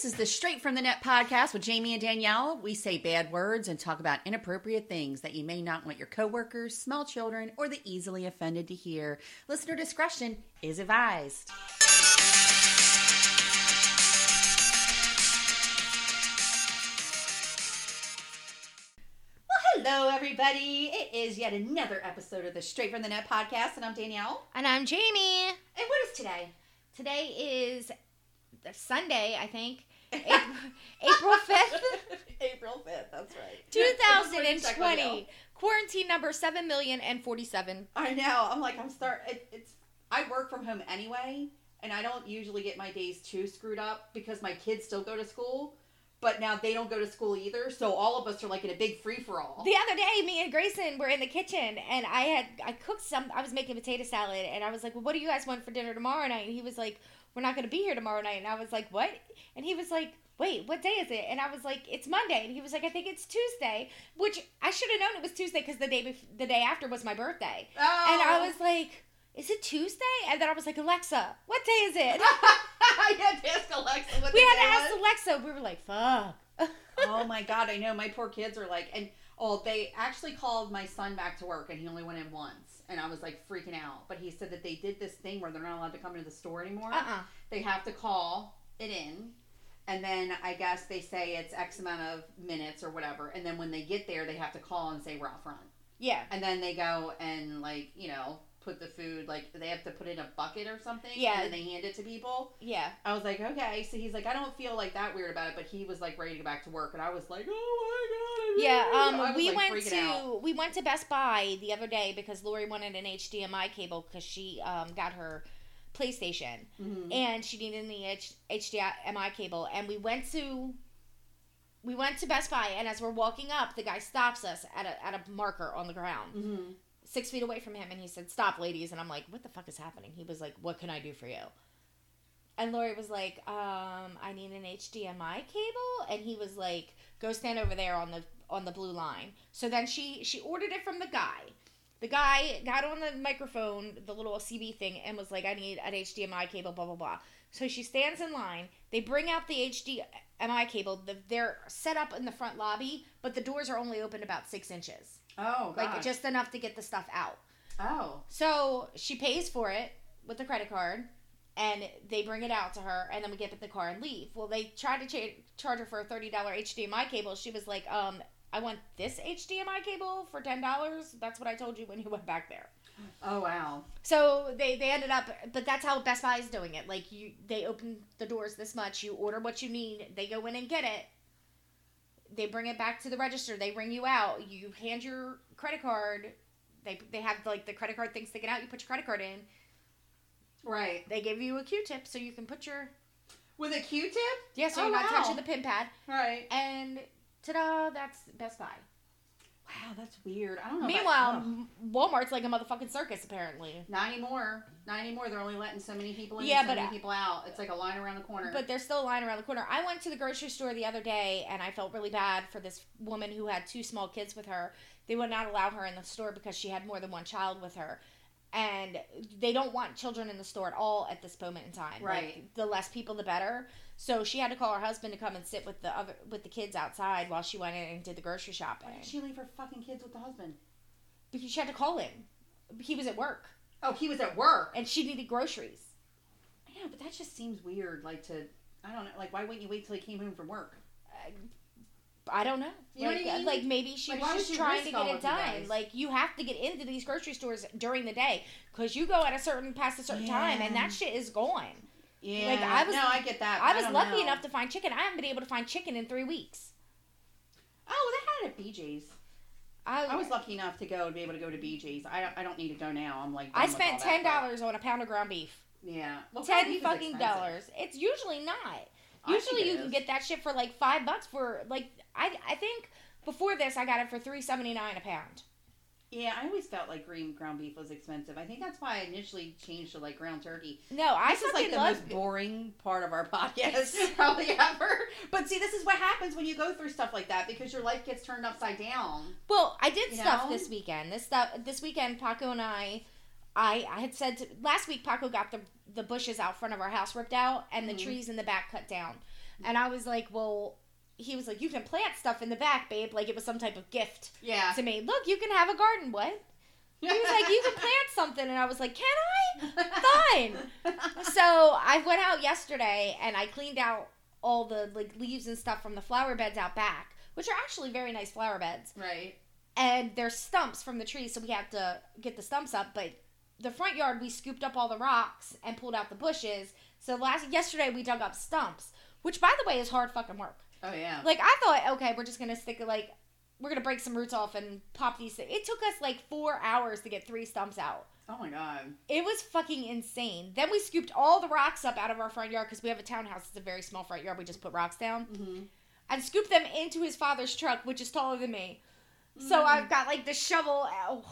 This is the Straight from the Net podcast with Jamie and Danielle. We say bad words and talk about inappropriate things that you may not want your coworkers, small children, or the easily offended to hear. Listener discretion is advised. Well, hello, everybody. It is yet another episode of the Straight from the Net podcast, and I'm Danielle. And I'm Jamie. And what is today? Today is Sunday, I think. April, April 5th, April 5th, that's right. 2020. Quarantine number 7 million and 47. I know. I'm like, I'm start. It, it's. I work from home anyway, and I don't usually get my days too screwed up because my kids still go to school, but now they don't go to school either. So all of us are like in a big free for all. The other day, me and Grayson were in the kitchen, and I had I cooked some. I was making potato salad, and I was like, "Well, what do you guys want for dinner tomorrow night?" And he was like, "We're not going to be here tomorrow night." And I was like, "What?" And he was like, "Wait, what day is it?" And I was like, "It's Monday." And he was like, "I think it's Tuesday," which I should have known it was Tuesday because the day bef- the day after was my birthday. Oh. And I was oh. like, "Is it Tuesday?" And then I was like, "Alexa, what day is it?" I had to ask Alexa we had to ask was. Alexa. We were like, "Fuck." oh my god, I know. My poor kids are like, and oh, they actually called my son back to work, and he only went in once, and I was like freaking out. But he said that they did this thing where they're not allowed to come into the store anymore. Uh-uh. They have to call it in, and then I guess they say it's X amount of minutes or whatever, and then when they get there, they have to call and say we're out front, Yeah. and then they go and like you know put the food like they have to put it in a bucket or something, Yeah. and then they hand it to people. Yeah. I was like, okay. So he's like, I don't feel like that weird about it, but he was like ready to go back to work, and I was like, oh my god. Yeah, um, we like, went to out. we went to Best Buy the other day because Lori wanted an HDMI cable because she um, got her PlayStation Mhm. and she needed the H- HDMI cable, and we went to we went to Best Buy, and as we're walking up, the guy stops us at a at a marker on the ground, Mhm. Six feet away from him, and he said, "Stop, ladies," and I'm like, "What the fuck is happening?" He was like, "What can I do for you?" And Lori was like, um, I need an HDMI cable, and he was like, go stand over there on the on the blue line. So then she she ordered it from the guy. The guy got on the microphone, the little CB thing, and was like, I need an HDMI cable, blah blah blah. So she stands in line. They bring out the HDMI cable. The, they're set up in the front lobby, but the doors are only open about six inches, Oh, like gosh. just enough to get the stuff out. oh. So she pays for it with the credit card, and they bring it out to her, and then we get in the car and leave. Well, they tried to cha- charge her for a thirty dollar HDMI cable. She was like, "Um, I want this HDMI cable for ten dollars. That's what I told you when you went back there." Oh wow. So they they ended up, but that's how Best Buy is doing it. Like you, they open the doors this much. You order what you need. They go in and get it. They bring it back to the register. They ring you out. You hand your credit card. They they have like the credit card thing sticking out. You put your credit card in. Right. They give you a Q-tip so you can put your With a Q-tip. yeah, so Oh, you're not wow. touching the pin pad. Right. And ta-da, that's Best Buy. Wow, that's weird. I don't know. Meanwhile, About, Walmart's like a motherfucking circus apparently. not anymore. Not anymore. They're only letting so many people in, Yeah, and so but, many uh, people out. It's like a line around the corner. But there's still a line around the corner. I went to the grocery store the other day and I felt really bad for this woman who had two small kids with her. They would not allow her in the store because she had more than one child with her. And they don't want children in the store at all at this moment in time. Like, Right. the less people, the better. So she had to call her husband to come and sit with the other with the kids outside while she went in and did the grocery shopping. Why did she leave her fucking kids with the husband? Because she had to call him. He was at work Oh, he was at work. and she needed groceries. Yeah, but that just seems weird. Like to, I don't know. Like, why wouldn't you wait till he came home from work? Uh, I don't know. You know like, what I mean? Like maybe she Like, was just trying to get it done. Like you have to get into these grocery stores during the day because you go at a certain past a certain time and that shit is gone. Yeah. Like, I was- No, I get that. I was don't lucky know. enough to find chicken. I haven't been able to find chicken in three weeks. Oh, they had it at BJ's. I I was lucky enough to go and be able to go to BJ's. I don't, I don't need to go now. I'm like. I spent ten dollars on a pound of ground beef. Yeah. Well, Ten is fucking dollars. It's usually not. Usually you can get that shit for like five bucks for like I I think before this I got it for three seventy nine a pound. Yeah, I always felt like green ground beef was expensive. I think that's why I initially changed to like ground turkey. No, I This is like the most boring part of our podcast probably ever. But see, this is what happens when you go through stuff like that because your life gets turned upside down. Well, I did You stuff know? this weekend. This stuff this weekend, Paco and I, I I had said to, last week Paco got the the bushes out front of our house ripped out and the Mhm. trees in the back cut down. And I was like, well, he was like, you can plant stuff in the back, babe. Like it was some type of gift Yeah. to me. Look, you can have a garden. What? He was like, you can plant something. And I was like, can I? Fine. So I went out yesterday and I cleaned out all the like leaves and stuff from the flower beds out back, which are actually very nice flower beds. right. And there's stumps from the trees, so we have to get the stumps up. But the front yard, we scooped up all the rocks and pulled out the bushes. So last yesterday we dug up stumps, which by the way is hard fucking work. Oh yeah. Like I thought, okay, we're just gonna stick it like we're gonna break some roots off and pop these. Things. It took us like four hours to get three stumps out. Oh my god. It was fucking insane. Then we scooped all the rocks up out of our front yard because we have a townhouse. It's a very small front yard. We just put rocks down Mm-hmm. and scooped them into his father's truck, which is taller than me. So Mm. I've got like the shovel. Ow,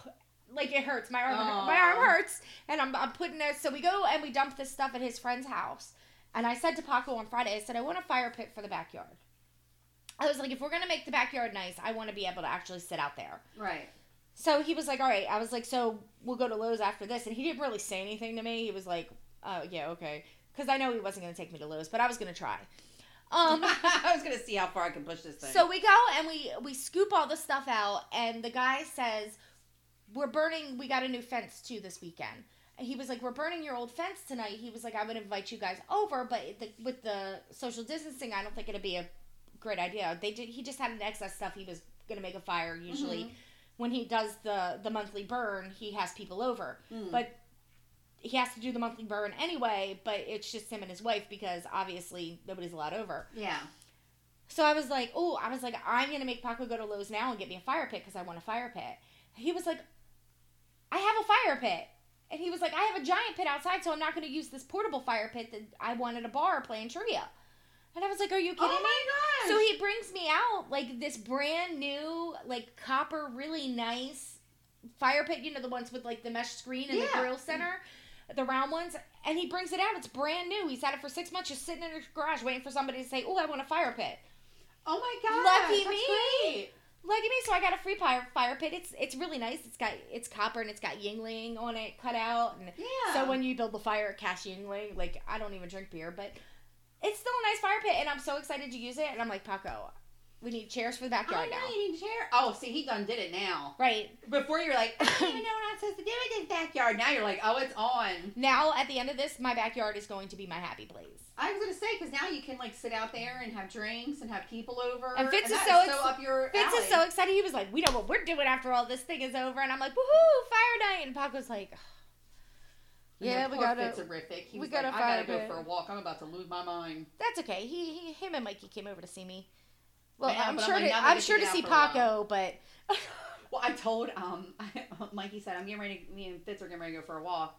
like it hurts. My arm, my arm hurts, and I'm, I'm putting it. So we go and we dump this stuff at his friend's house. And I said to Paco on Friday, I said I want a fire pit for the backyard. I was like, if we're gonna make the backyard nice, I want to be able to actually sit out there. Right. So he was like, all right. I was like, so we'll go to Lowe's after this. And he didn't really say anything to me. He was like, oh, yeah, okay. Because I know he wasn't going to take me to Lowe's, but I was going to try. Um, I was gonna see how far I can push this thing. so we go and we, we scoop all the stuff out. And the guy says, we're burning, we got a new fence too this weekend. And he was like, we're burning your old fence tonight. He was like, I would invite you guys over, but the, with the social distancing, I don't think it'd be a great idea. They did, he just had an excess stuff. He was going to make a fire usually Mhm. when he does the the monthly burn, he has people over. Mm. But he has to do the monthly burn anyway, but it's just him and his wife because obviously nobody's allowed over. yeah. So I was like, oh, I was like, I'm gonna make Paco go to Lowe's now and get me a fire pit because I want a fire pit. He was like, I have a fire pit. And he was like, I have a giant pit outside, so I'm not going to use this portable fire pit that I wanted a bar playing trivia. And I was like, Are you kidding Oh me? gosh. So he brings me out like this brand new, like copper, really nice fire pit. You know the ones with like the mesh screen in the grill center, the round ones. And he brings it out. It's brand new. He's had it for six months, just sitting in his garage, waiting for somebody to say, "Oh, I want a fire pit." Oh my god. Lucky that's me. Great. Lucky me, so I got a free fire fire pit. It's it's really nice. It's got it's copper and it's got Yuengling on it cut out. And Yeah. so when you build the fire, cash Yuengling. Like I don't even drink beer, but it's still a nice fire pit, and I'm so excited to use it. And I'm like, Paco, we need chairs for the I backyard know now. you need a chair. Oh, see, he done did it now. Right. Before you were like, I don't even know what I'm supposed to do in this backyard. Now you're like, oh, it's on. Now, at the end of this, my backyard is going to be my happy place. I was gonna say because now you can like sit out there and have drinks and have people over. And Fitz is that so so up your Vince alley. is so excited. He was like, "We know what we're doing after all this thing is over," and I'm like, "Woohoo, fire night!" And Paco's like, And "Yeah, we gotta." Fitz horrific. He we was gotta like, I gotta go pit. for a walk. I'm about to lose my mind. That's okay. He, he him and Mikey came over to see me. Well, Yeah, I'm but I'm sure like, to I'm sure to see for a while. Paco, but Well, I told um Mikey said I'm getting ready. To, me and Fitz are getting ready to go for a walk.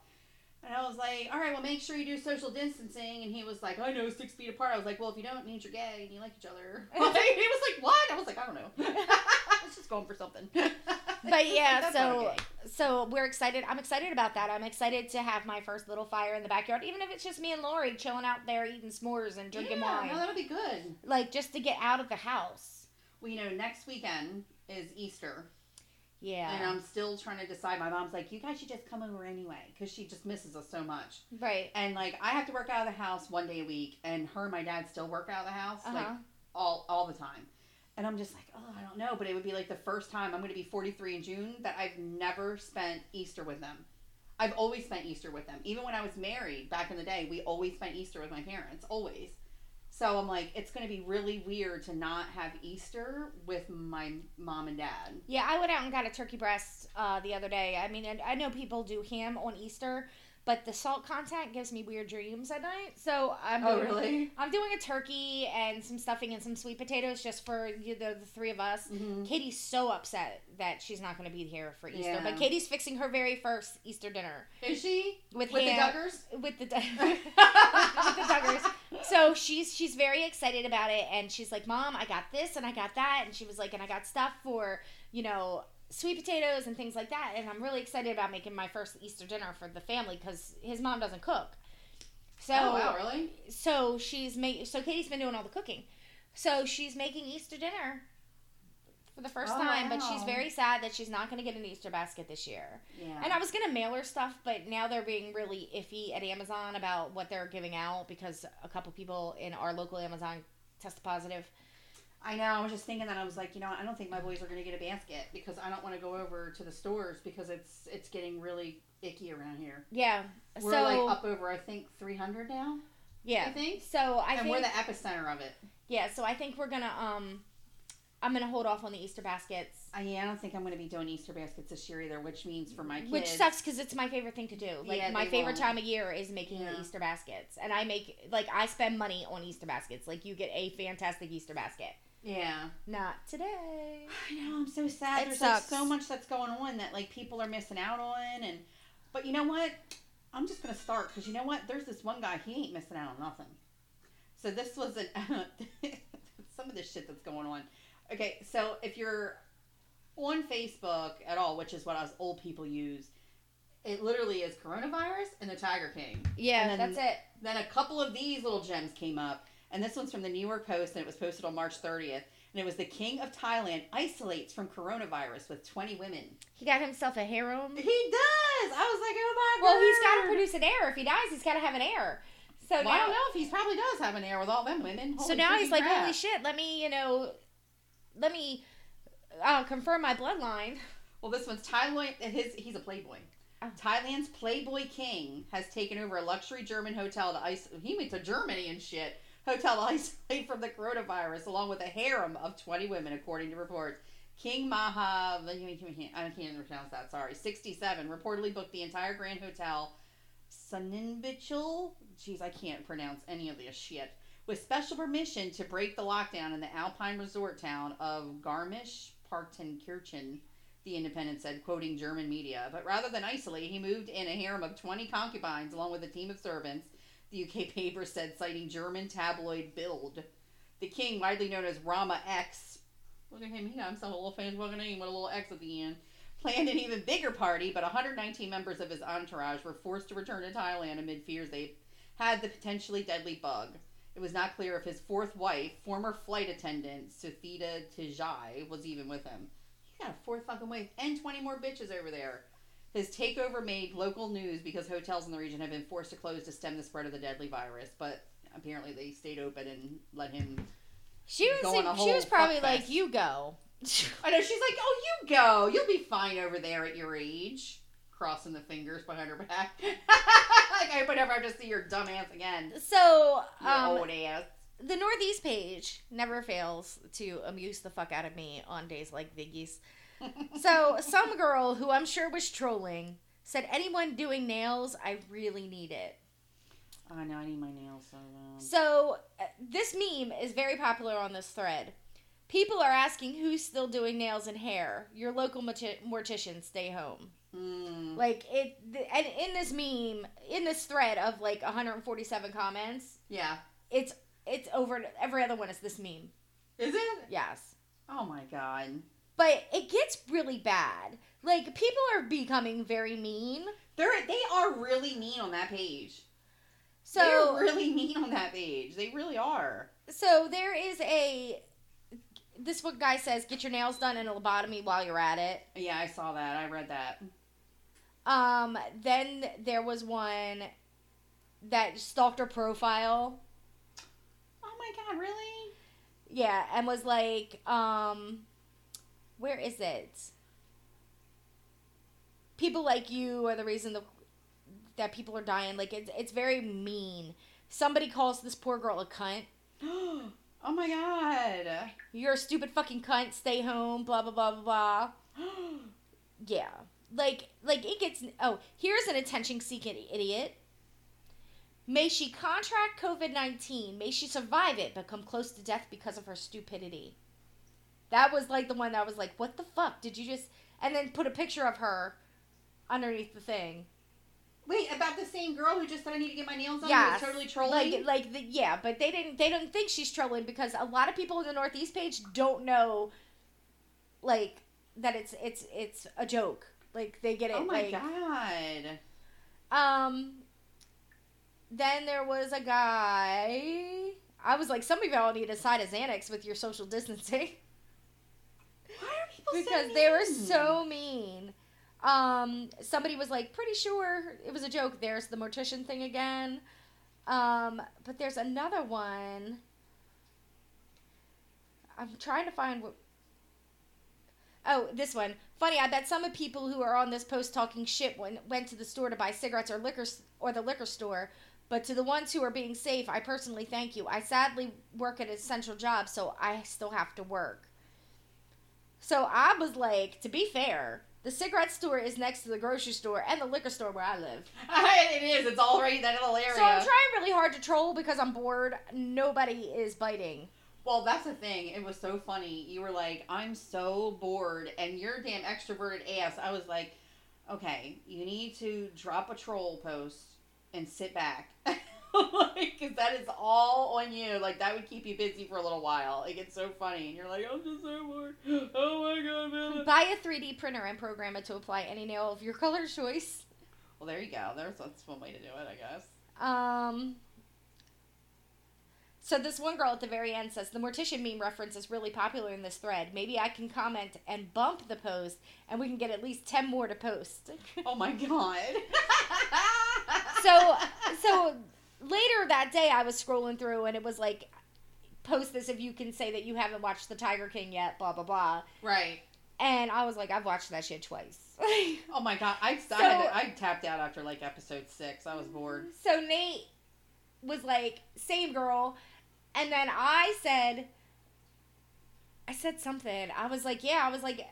And I was like, all right, well, make sure you do social distancing. And he was like, I know, six feet apart. I was like, well, if you don't, it means you're gay and you like each other. he was like, what? I was like, I don't know. I was just going for something. but yeah, so so we're excited. I'm excited about that. I'm excited to have my first little fire in the backyard, even if it's just me and Lori chilling out there eating s'mores and drinking yeah, wine, no, that'll be good. like just to get out of the house. Well, you know, next weekend is Easter. Yeah, And I'm still trying to decide. My mom's like, you guys should just come over anyway. Because she just misses us so much. right. And, like, I have to work out of the house one day a week. And her and my dad still work out of the house. Like, Uh-huh. all all the time. And I'm just like, oh, I don't know, but it would be like the first time I'm going to be 43 in June that I've never spent Easter with them. I've always spent Easter with them. Even when I was married back in the day, we always spent Easter with my parents, always. So I'm like, it's going to be really weird to not have Easter with my mom and dad. Yeah, I went out and got a turkey breast uh, the other day. I mean, I know people do ham on Easter, but the salt content gives me weird dreams at night. So I'm Oh, doing, really? I'm doing a turkey and some stuffing and some sweet potatoes just for you know, the three of us. Mm-hmm. Katie's so upset that she's not going to be here for Easter, Yeah. but Katie's fixing her very first Easter dinner Is she? with, With the Duggars? with the with the Duggars. So she's she's very excited about it, and she's like, "Mom, I got this and I got that," and she was like, "And I got stuff for you know." Sweet potatoes and things like that, and I'm really excited about making my first Easter dinner for the family because his mom doesn't cook. So, oh, wow, really? so she's make so Katie's been doing all the cooking. So she's making Easter dinner for the first Oh, time, but she's very sad that she's not going to get an Easter basket this year. Yeah. And I was gonna mail her stuff, but now they're being really iffy at Amazon about what they're giving out because a couple people in our local Amazon tested positive. I know. I was just thinking that I was like, you know, I don't think my boys are going to get a basket because I don't want to go over to the stores because it's it's getting really icky around here. Yeah. We're so like up over I think 300 now. yeah. I think. So I and think we're the epicenter of it. yeah. So I think we're gonna um, I'm gonna hold off on the Easter baskets. I, yeah, I don't think I'm going to be doing Easter baskets this year either, which means for my kids. Which sucks because it's my favorite thing to do. Like Yeah, my favorite won't. time of year is making Yeah. the Easter baskets, and I make like I spend money on Easter baskets. Like you get a fantastic Easter basket. Yeah. Not today. I know. I'm so sad. It There's sucks. like so much that's going on that like people are missing out on, and but you know what? I'm just gonna start because you know what? There's this one guy. He ain't missing out on nothing. So this was an some of this shit that's going on. Okay, so if you're on Facebook at all, which is what us old people use, it literally is coronavirus and the Tiger King. Yeah, And then- that's it. Then a couple of these little gems came up, and this one's from the New York Post, and it was posted on March 30th. And it was the King of Thailand isolates from coronavirus with 20 women. He got himself a harem. He does. I was like, oh my god. Well, he's got to produce an heir. If he dies, he's got to have an heir. So Well, I don't know if he probably does have an heir with all them women. so now he's freaking like, holy shit! Let me, you know, let me uh, confirm my bloodline. Well, this one's Thailand. His he's a playboy. Oh. Thailand's Playboy King has taken over a luxury German hotel to ice. He went to Germany and shit. Hotel to isolate from the coronavirus, along with a harem of twenty women, according to reports. King Maha, I can't pronounce that. Sorry, sixty-seven reportedly booked the entire Grand Hotel, Suninvichel. Jeez, I can't pronounce any of this shit. With special permission to break the lockdown in the Alpine resort town of Garmisch-Partenkirchen the Independent said, quoting German media. But rather than isolate, he moved in a harem of 20 concubines along with a team of servants, the UK paper said, citing German tabloid Bild. The king, widely known as Rama X, look at him, he got himself a little fancy name with a little X at the end, planned an even bigger party, but 119 members of his entourage were forced to return to Thailand amid fears they had the potentially deadly bug. It was not clear if his fourth wife, former flight attendant Suthida Tidjai, was even with him. He got a fourth fucking wife and 20 more bitches over there. His takeover made local news because hotels in the region have been forced to close to stem the spread of the deadly virus, but apparently they stayed open and let him. She was, Go on a she was probably like, fest. "You go." I know, she's like, oh, you go. You'll be fine over there at your age. Crossing the fingers behind her back. like, I hope I never have to see your dumb ass again. so, Your um, old ass. the Northeast page never fails to amuse the fuck out of me on days like these. So, some girl who I'm sure was trolling said, "Anyone doing nails, I really need it." I know, I need my nails so bad. So, uh, this meme is very popular on this thread. People are asking who's still doing nails and hair. Your local morti- mortician, stay home. Mm. Like it, th- and in this meme, in this thread of like 147 comments, Yeah. it's it's over. Every other one is this meme. Is it? Yes, Oh my god. But it gets really bad. Like people are becoming very mean. They're they are really mean on that page. So They're really mean on that page. They really are. so there is a. This what guy says: get your nails done and a lobotomy while you're at it. Yeah, I saw that. I read that. Um, then there was one that stalked her profile. Oh my god, really? Yeah, and was like, um, where is it? People like you are the reason the, that people are dying. Like it's it's very mean. Somebody calls this poor girl a cunt. oh my god. You're a stupid fucking cunt. Stay home. Blah blah blah blah blah. Yeah, like like it gets. Oh, here's an attention seeking idiot. May she contract COVID 19. May she survive it, but come close to death because of her stupidity. That was like the one that was like, what the fuck? Did you just. And then put a picture of her underneath the thing. Wait, about the same girl who just said I need to get my nails done? Yeah, totally trolling. Like, like the, yeah, but they didn't. They don't think she's trolling because a lot of people in the Northeast page don't know, like that it's it's it's a joke. Like they get it. oh my like, god. Um. Then there was a guy. I was like, some of y'all need a side of Xanax with your social distancing Why are people so because they were so mean. Um, somebody was like, pretty sure it was a joke. There's the mortician thing again. Um, but there's another one. I'm trying to find what. Oh, this one. Funny, I bet some of people who are on this post talking shit went, went to the store to buy cigarettes or liquor or the liquor store. But to the ones who are being safe, I personally thank you. I sadly work at an essential job, so I still have to work. So I was like, to be fair, the cigarette store is next to the grocery store and the liquor store where I live. it is. It's all right in that little area. So I'm trying really hard to troll because I'm bored. Nobody is biting. Well, that's the thing. It was so funny. You were like, I'm so bored, and your damn extroverted ass. I was like, okay, you need to drop a troll post and sit back. Because that is all on you. Like, that would keep you busy for a little while. It gets so funny. And you're like, I'm just so bored. Oh my god, man. Buy a 3D printer and program it to apply any nail of your color choice. Well, there you go. There's that's one way to do it, I guess. Um. So this one girl at the very end says the mortician meme reference is really popular in this thread. Maybe I can comment and bump the post, and we can get at least ten more to post. Oh my god. so so later that day, I was scrolling through, and it was like, post this if you can say that you haven't watched the Tiger King yet. Blah blah blah. right. And I was like, I've watched that shit twice. Oh my god. I, I, So- had I tapped out after like episode six. I was mm-hmm. bored. So Nate was like, same girl. And then I said, I said something. I was like, yeah, I was like,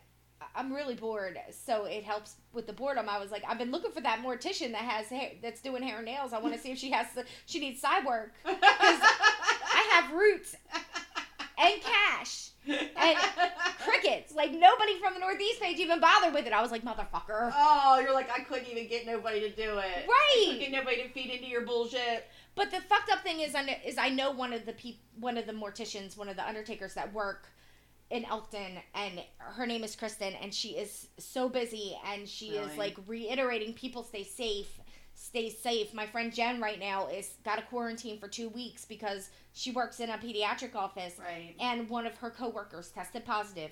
I'm really bored. So it helps with the boredom. I was like, I've been looking for that mortician that has hair, that's doing hair and nails. I want to see if she has, the, she needs side work. I have roots and cash and crickets. Like nobody from the Northeast page even bothered with it. I was like, motherfucker. Oh, you're like I couldn't even get nobody to do it. Right. Get nobody to feed into your bullshit. But the fucked up thing is, I know, is I know one of the peop, one of the morticians, one of the undertakers that work in Elkton, and her name is Kristen, and she is so busy, and she is like reiterating people stay safe, stay safe. My friend Jen right now is got a quarantine for two weeks because she works in a pediatric office, Right. and one of her coworkers tested positive.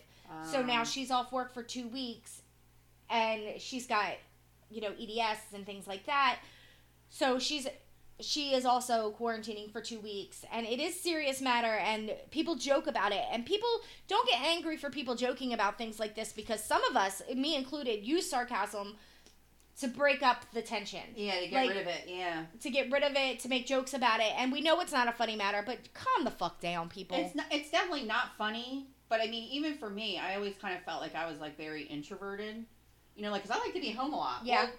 So now Um, she's off work for two weeks, and she's got, you know, EDS and things like that. So she's she is also quarantining for two weeks, and it is serious matter. And people joke about it, and people don't get angry for people joking about things like this because some of us, me included, use sarcasm to break up the tension, Yeah, to get like- rid of it. Yeah. to get rid of it, to make jokes about it. And we know it's not a funny matter, but calm the fuck down, people. It's not, it's definitely not funny, but I mean, even for me, I always kind of felt like I was like very introverted. You know, like because I like to be home a lot. Yeah. Well,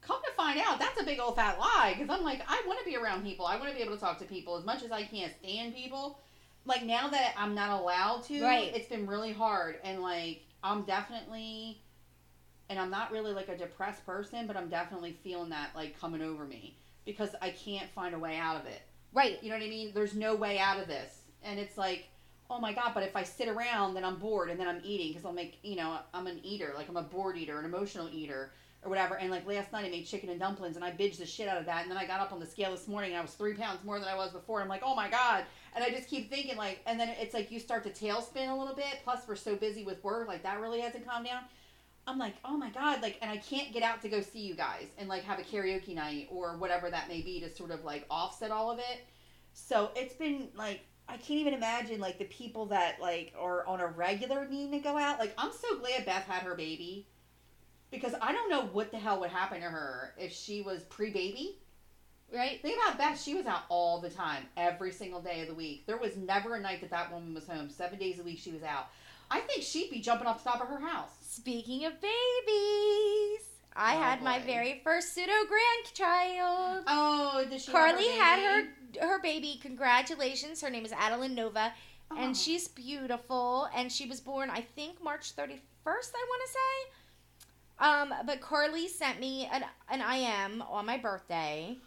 come to find out, that's a big old fat lie. Because I'm like, I want to be around people. I want to be able to talk to people as much as I can't stand people. Like now that I'm not allowed to, Right. it's been really hard. And like, I'm definitely, and I'm not really like a depressed person, but I'm definitely feeling that like coming over me because I can't find a way out of it. right. You know what I mean? There's no way out of this. And it's like, oh my God, but if I sit around, then I'm bored and then I'm eating because I'll make, you know, I'm an eater. Like I'm a bored eater, an emotional eater or whatever. And like last night I made chicken and dumplings and I binged the shit out of that. And then I got up on the scale this morning and I was three pounds more than I was before. I'm like, oh my God. And I just keep thinking like, and then it's like you start to tailspin a little bit. Plus we're so busy with work. Like that really hasn't calmed down. I'm like, oh my god, like, and I can't get out to go see you guys and like have a karaoke night or whatever that may be to sort of like offset all of it. So it's been like, I can't even imagine like the people that like are on a regular needing to go out. Like, I'm so glad Beth had her baby because I don't know what the hell would happen to her if she was pre-baby. Right. Think about Beth; she was out all the time, every single day of the week. There was never a night that that woman was home. Seven days a week, she was out. I think she'd be jumping off the top of her house. Speaking of babies, I Oh, had my very first pseudo grandchild. Oh, does she? Carly had have her her baby. Congratulations. Her name is Adeline Nova, Oh. and she's beautiful. And she was born, I think, March 31st, I want to say. Um, but Carly sent me an, an IM on my birthday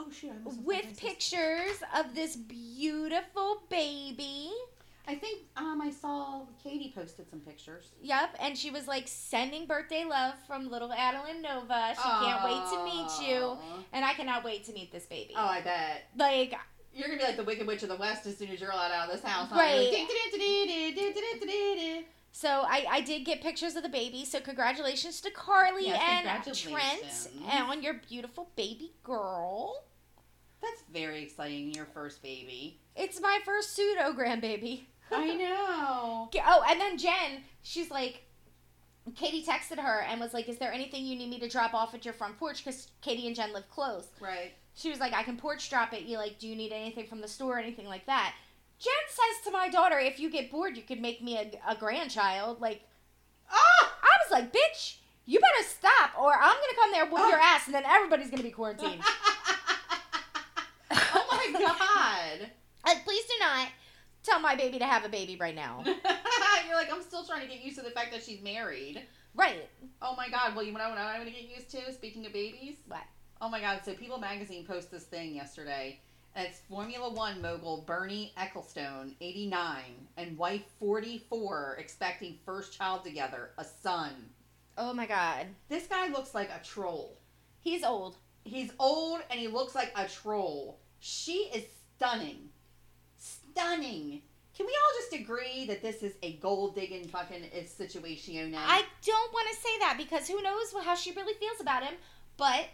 Oh shoot! I must have with pictures of this beautiful baby. I think um I saw Katie posted some pictures. Yep, and she was like sending birthday love from little Adeline Nova. She can't wait to meet you, and I cannot wait to meet this baby. Oh, I bet Like, you're gonna be like the Wicked Witch of the West as soon as you're allowed out of this house. Right. So I, I did get pictures of the baby. So congratulations to Carly yes, and Trent on your beautiful baby girl. That's very exciting. Your first baby. It's my first pseudo grandbaby. I know. oh, and then Jen, she's like, Katie texted her and was like, "Is there anything you need me to drop off at your front porch?" Because Katie and Jen live close. Right. She was like, "I can porch drop it." You like, do you need anything from the store, anything like that? Jen says to my daughter, "If you get bored, you could make me a, a grandchild." Like, Ah! I was like, "Bitch, you better stop, or I'm gonna come there whoop your ass, and then everybody's gonna be quarantined." oh my god. like, please do not tell my baby to have a baby right now. You're like, I'm still trying to get used to the fact that she's married. right. Oh my god. Well, you know what I'm going to get used to? Speaking of babies? What? Oh my god. So, People Magazine posted this thing yesterday. It's Formula One mogul Bernie Ecclestone, 89, and wife 44, expecting first child together, a son. Oh my god. This guy looks like a troll. He's old. He's old and he looks like a troll. She is stunning. Stunning. Can we all just agree that this is a gold digging fucking uh, situation? Now? I don't want to say that because who knows how she really feels about him, but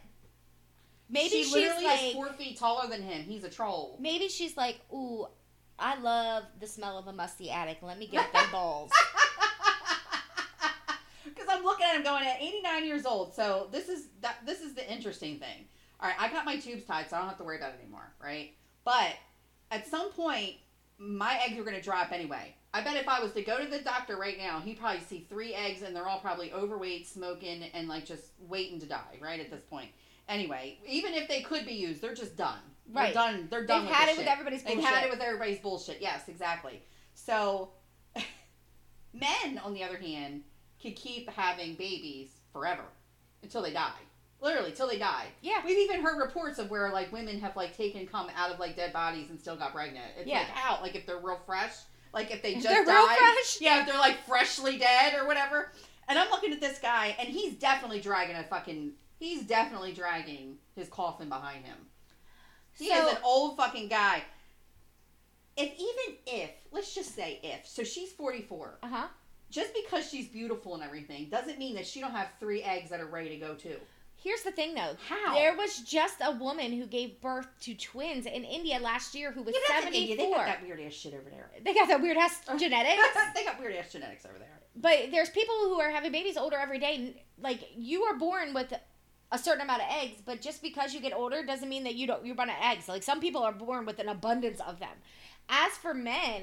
maybe she she's literally like is four feet taller than him. He's a troll. maybe she's like, "Ooh, I love the smell of a musty attic. Let me get them balls." Because I'm looking at him going at 89 years old. So this is that. This is the interesting thing. All right, I got my tubes tied, so I don't have to worry about it anymore, right? But at some point, my eggs are going to drop anyway. I bet if I was to go to the doctor right now, he'd probably see three eggs, and they're all probably overweight, smoking, and like just waiting to die. Right at this point. Anyway, even if they could be used, they're just done. Right. They're done. They're done. They've with had it with shit. everybody's They've bullshit. had it with everybody's bullshit. Yes, exactly. So, men, on the other hand, can keep having babies forever until they die. Literally, till they die. yeah. We've even heard reports of where like women have like taken cum out of like dead bodies and still got pregnant. It's Yeah. like out. Like if they're real fresh, like if they just they're died. real fresh? Yeah, if they're like freshly dead or whatever. And I'm looking at this guy, and he's definitely dragging a fucking. He's definitely dragging his coffin behind him. He So- is an old fucking guy. If even if, let's just say if, so she's 44. Uh huh. Just because she's beautiful and everything doesn't mean that she don't have three eggs that are ready to go too. Here's the thing, though. How? There was just a woman who gave birth to twins in India last year who was Yeah, that's in India. 74. They got that weird ass shit over there. They got that weird ass genetics. they got weird ass genetics over there. But there's people who are having babies older every day. Like you are born with a certain amount of eggs, but just because you get older doesn't mean that you don't you run out of eggs. Like some people are born with an abundance of them. As for men,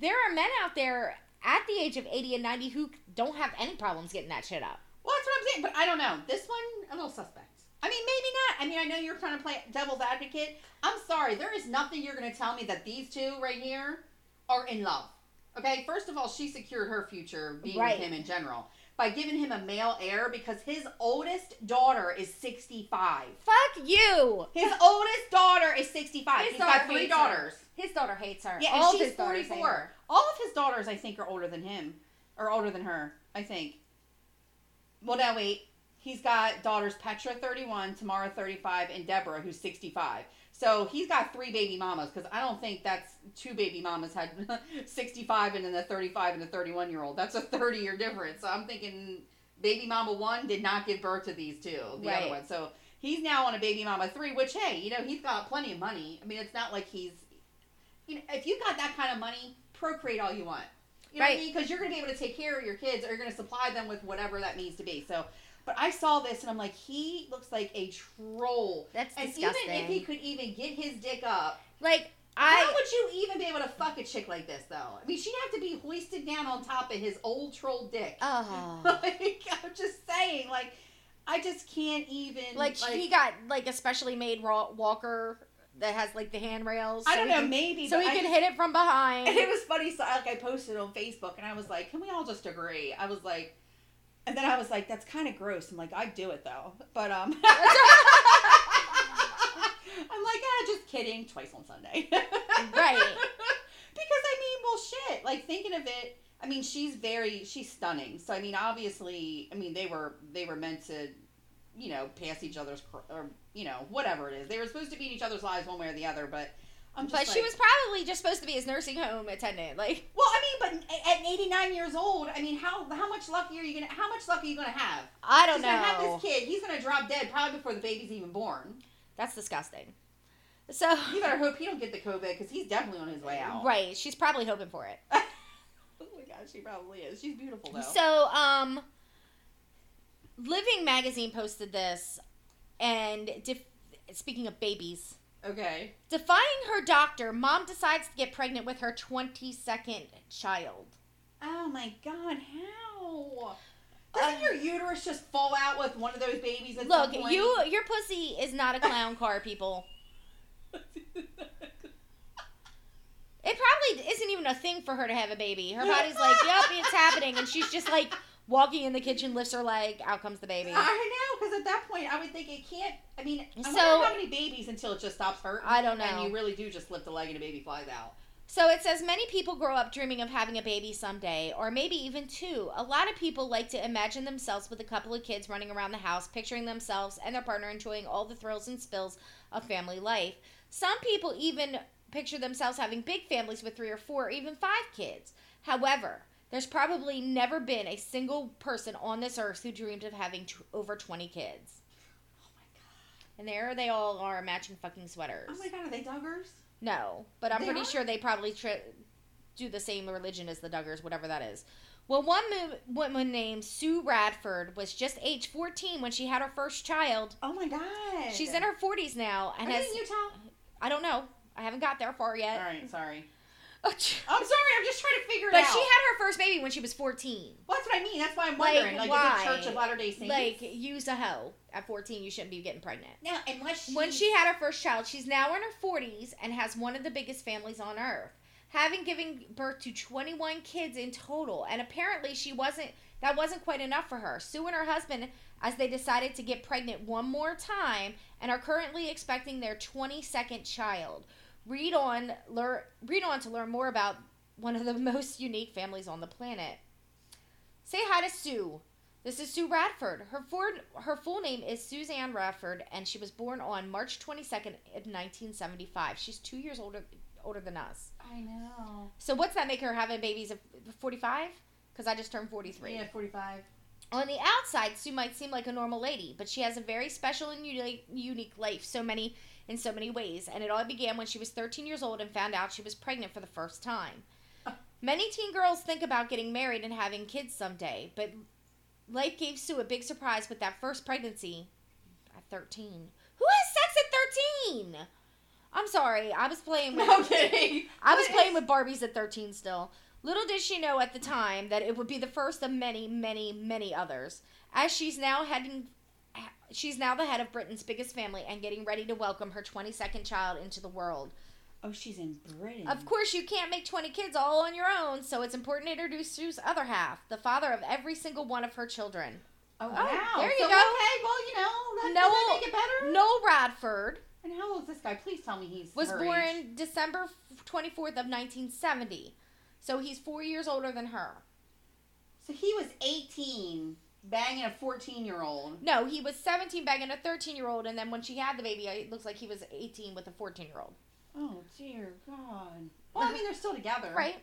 there are men out there at the age of 80 and 90 who don't have any problems getting that shit up. Well, that's what I'm saying, but I don't know. This one, a little suspect. I mean, maybe not. I mean, I know you're trying to play devil's advocate. I'm sorry. There is nothing you're going to tell me that these two right here are in love. Okay, first of all, she secured her future being Right. with him in general by giving him a male heir because his oldest daughter is 65. Fuck you. His oldest daughter is 65. His He's got three hates her. daughters. His daughter hates her. Yeah, All and she's his daughters hate 44. All of his daughters, I think, are older than him. Or older than her, I think. Well, now wait. He's got daughters Petra, 31, Tamara, 35, and Deborah, who's 65. So he's got three baby mamas because I don't think that's two baby mamas had 65 and then the 35 and the 31 year old. That's a 30 year difference. So I'm thinking baby mama one did not give birth to these two, the Right. other one. So he's now on a baby mama three, which, hey, you know, he's got plenty of money. I mean, it's not like he's you know, if you got that kind of money, procreate all you want. You know what I Right. mean? Because you're going to be able to take care of your kids, or you're going to supply them with whatever that needs to be. So, but I saw this and I'm like, he looks like a troll. That's disgusting. And disgusting. even if he could even get his dick up, like how would you even be able to fuck a chick like this, though? I mean, she'd have to be hoisted down on top of his old troll dick. oh. like, I'm just saying, like, I just can't even. like, he got like a specially made raw walker that has like the handrails. I don't know, can- maybe. so he I can hit it from behind. And it was funny. So like I posted on Facebook, and I was like, "Can we all just agree?" I was like, and then I was like, "That's kind of gross." I'm like, "I'd do it though," but um, I'm like, "Ah, just kidding." Twice on Sunday, Right. Because I mean, well, shit. Like thinking of it, I mean, she's very, she's stunning. So I mean, obviously, I mean, they were they were meant to, you know, pass each other's, or you know, whatever it is. They were supposed to be in each other's lives one way or the other, but. But she was probably just supposed to be his nursing home attendant. Like, Well, I mean, but at 89 years old, I mean, how how much luck are you gonna how much luck are you gonna have? I don't She's gonna have know. this kid. He's gonna drop dead probably before the baby's even born. That's disgusting. So You better hope he don't get the COVID because he's definitely on his way out. right, she's probably hoping for it. Oh my gosh, she probably is. She's beautiful though. So, um, Living Magazine posted this, and def- speaking of babies, okay. defying her doctor, mom decides to get pregnant with her 22nd child. Oh my god, how? Doesn't Uh, your uterus just fall out with one of those babies at Look, some point? you your pussy is not a clown car, people. It probably isn't even a thing for her to have a baby. Her body's like, yep, it's happening, and she's just like walking in the kitchen, lifts her leg, out comes the baby. I know, because at that point, I would think it can't. I mean, I So- wonder how many babies until it just stops hurting. I don't know. And you really do just lift a leg and a baby flies out. So it says many people grow up dreaming of having a baby someday, or maybe even two. A lot of people like to imagine themselves with a couple of kids running around the house, picturing themselves and their partner enjoying all the thrills and spills of family life. Some people even picture themselves having big families with three or four or even five kids. However, there's probably never been a single person on this earth who dreamed of having t- over 20 kids. Oh my god. And there they all are matching fucking sweaters. Oh my god, are they Duggars? No, but I'm They pretty are? sure they probably tri- do the same religion as the Duggars, whatever that is. Well, one mo- woman named Sue Radford was just age 14 when she had her first child. Oh my god. She's in her 40s now and Are has they in Utah? I don't know. I haven't got there far yet. All right, sorry. But I'm sorry. I'm just trying to figure it she out. But she had her first baby when she was 14. Well, that's what I mean. That's why I'm wondering. Like, why? is it Church of Latter Day Saints? Like use a hoe. At 14 you shouldn't be getting pregnant. now, unless she. When she had her first child, she's now in her 40s and has one of the biggest families on earth, having given birth to 21 kids in total. And apparently, she wasn't that wasn't quite enough for her. Sue and her husband, as they decided to get pregnant one more time, and are currently expecting their 22nd child. Read on, learn, read on to learn more about one of the most unique families on the planet. Say hi to Sue. This is Sue Radford. Her for, her full name is Suzanne Radford, and she was born on March 22nd of 1975. She's two years older older than us. I know. So what's that make her having babies at 45? Because I just turned 43. Yeah, 45. On the outside, Sue might seem like a normal lady, but she has a very special and unique, unique life, so many in so many ways. And it all began when she was 13 years old and found out she was pregnant for the first time. Many teen girls think about getting married and having kids someday, but life gave Sue a big surprise with that first pregnancy at 13. Who has sex at 13? I'm sorry, I was playing with No kidding. I was playing with Barbies at 13 still. Little did she know at the time that it would be the first of many, many, many others. As she's now heading she's now the head of Britain's biggest family and getting ready to welcome her 22nd child into the world. Oh, she's in Britain. Of course, you can't make 20 kids all on your own, so it's important to introduce Sue's other half, the father of every single one of her children. Oh, Oh, wow. there you So, go. Okay, well, you know, that, Noel- that make it better? Noel Radford And how old is this guy? Please tell me he's was born age. December 24th of 1970. So he's 4 years older than her. So he was 18, banging a 14 year old. No, he was 17 banging a 13 year old, and then when she had the baby, it looks like he was 18 with a 14 year old. Oh, dear God. Well, I mean, they're still together. Right?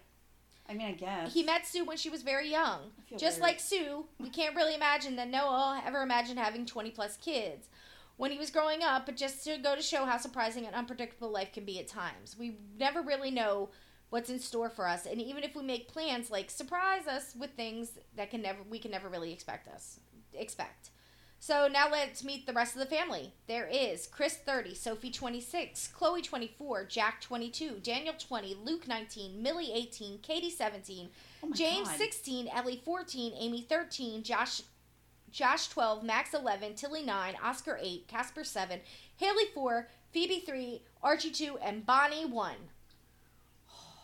I mean, I guess. He met Sue when she was very young. Just very- like Sue, we can't really imagine that Noah ever imagined having 20 plus kids when he was growing up, but just to go to show how surprising and unpredictable life can be at times. We never really know what's in store for us, and even if we make plans, like surprise us with things that can never we can never really expect us expect. So now let's meet the rest of the family. There is Chris 30, Sophie 26, Chloe 24, Jack 22, Daniel 20, Luke 19, Millie 18, Katie 17, Oh James God. 16, Ellie 14, Amy 13, Josh Josh 12, Max 11, Tilly 9, Oscar 8, Casper 7, Haley 4, Phoebe 3, Archie 2, and Bonnie 1.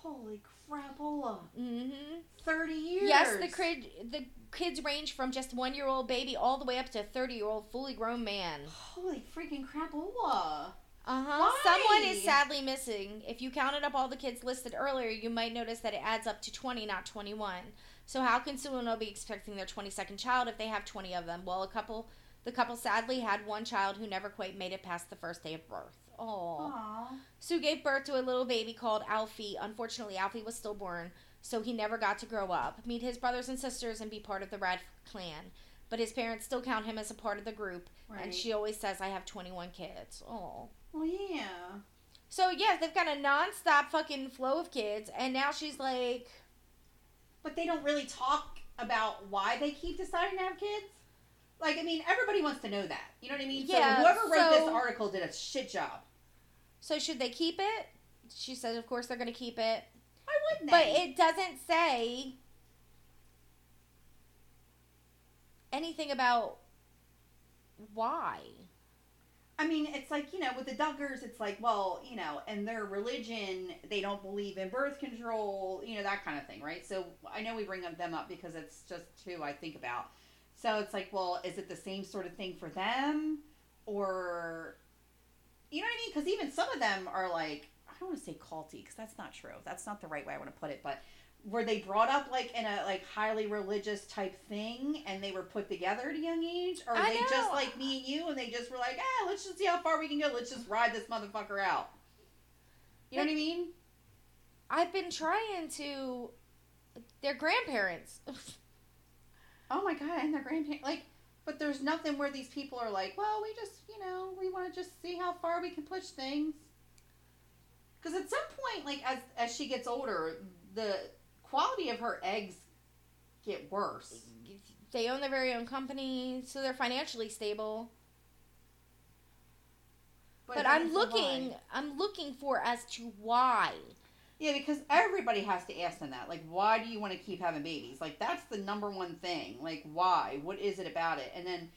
Holy crapola. Mm-hmm. 30 years. Yes, the kid, the kids range from just one year old baby all the way up to a 30 year old fully grown man. Holy freaking crapola. Uh huh. Someone is sadly missing. If you counted up all the kids listed earlier, you might notice that it adds up to 20, not 21. So how can Suno be expecting their 22nd child if they have 20 of them? Well, a couple, the couple sadly had one child who never quite made it past the first day of birth. Oh. Sue gave birth to a little baby called Alfie. Unfortunately, Alfie was stillborn, so he never got to grow up, meet his brothers and sisters, and be part of the Rad clan. But his parents still count him as a part of the group, Right. and she always says, I have 21 kids. Oh. Well, yeah. So yeah, they've got a non-stop fucking flow of kids, and now she's like, But they don't really talk about why they keep deciding to have kids. Like, I mean, everybody wants to know that. You know what I mean? Yeah, So whoever wrote this article did a shit job. so should they keep it? She said, of course they're gonna keep it, Why wouldn't but they? it doesn't say anything about why. I mean, it's like, you know, with the Duggars, it's like, well, you know, and their religion, they don't believe in birth control, you know, that kind of thing, right? So I know we bring them up because it's just who I think about. So it's like, well, is it the same sort of thing for them? Or, you know what I mean? Because even some of them are like, I don't want to say culty because that's not true. That's not the right way I want to put it. But were they brought up like in a like highly religious type thing and they were put together at a young age? Or are they know. just like me and you and they just were like, ah, let's just see how far we can go. Let's just ride this motherfucker out. You know what I mean? I've been trying to. Their grandparents. Oh my god, and their grandparents like but there's nothing where these people are like, well, we just, you know, we want to just see how far we can push things. Because at some point, like as as she gets older, the quality of her eggs get worse. they own their very own company, so they're financially stable. But, it I'm looking. why. I'm looking for as to why. Yeah, because everybody has to ask them that. Like, why do you want to keep having babies? Like, that's the number one thing. Like, why? What is it about it? And then,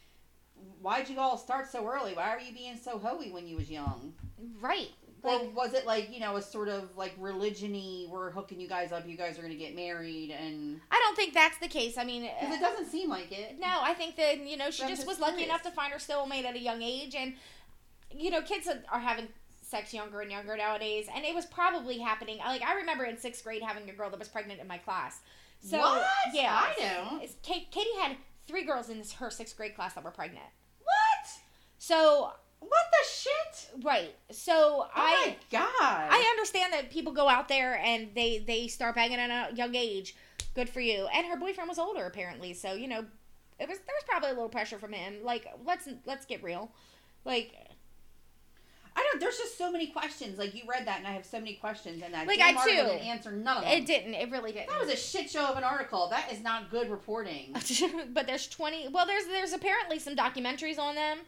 why'd you all start so early? Why were you being so hoey when you was young? Right. Or Like was it like you know a sort of like religion-y? We're hooking you guys up. You guys are gonna get married, and I don't think that's the case. I mean, uh, because it doesn't seem like it. no, I think that you know she just just was lucky enough to find her soulmate at a young age, and you know kids are- are having sex younger and younger nowadays, and it was probably happening. Like I remember in sixth grade having a girl that was pregnant in my class. So what? yeah, I don't. Kate, Katie had three girls in this, her sixth grade class that were pregnant. What? So What the shit? right, so Oh I. my god! I understand that people go out there and they they start banging at a young age. Good for you. And her boyfriend was older apparently, so you know, it was there was probably a little pressure from him. Like let's let's get real. Like I don't. There's just so many questions. Like you read that, and I have so many questions, and that Like, I too. didn't answer none of them. it didn't. It really didn't. That was a shit show of an article. That is not good reporting. but there's twenty. Well, there's there's apparently some documentaries on them.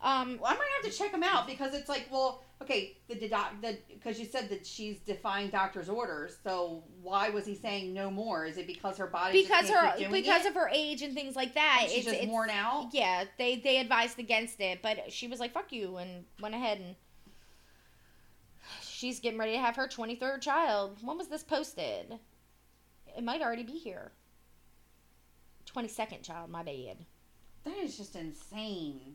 Um, Well, I might have to check them out because it's like, well, okay, the doc, the because you said that she's defying doctor's orders. So why was he saying no more? Is it because her body because her because it? of her age and things like that. And she's it's, just it's, worn out. Yeah, they they advised against it, but she was like, "Fuck you," and went ahead and she's getting ready to have her twenty third child. When was this posted? It might already be here. Twenty second child, my bad. That is just insane.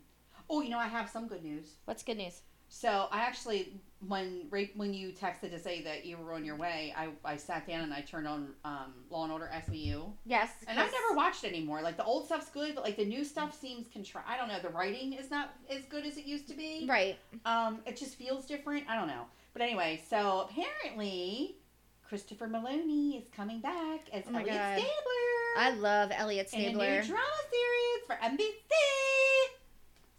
Oh, you know, I have some good news. What's good news? So I actually, when when you texted to say that you were on your way, I, I sat down and I turned on um, Law and Order SVU, Yes, and I've never watched anymore. Like the old stuff's good, but like the new stuff seems contrived. I don't know. The writing is not as good as it used to be. Right. Um, it just feels different. I don't know. But anyway, so apparently, Christopher Meloni is coming back as Oh Elliot God. Stabler I love Elliot Stabler. in a new drama series for NBC.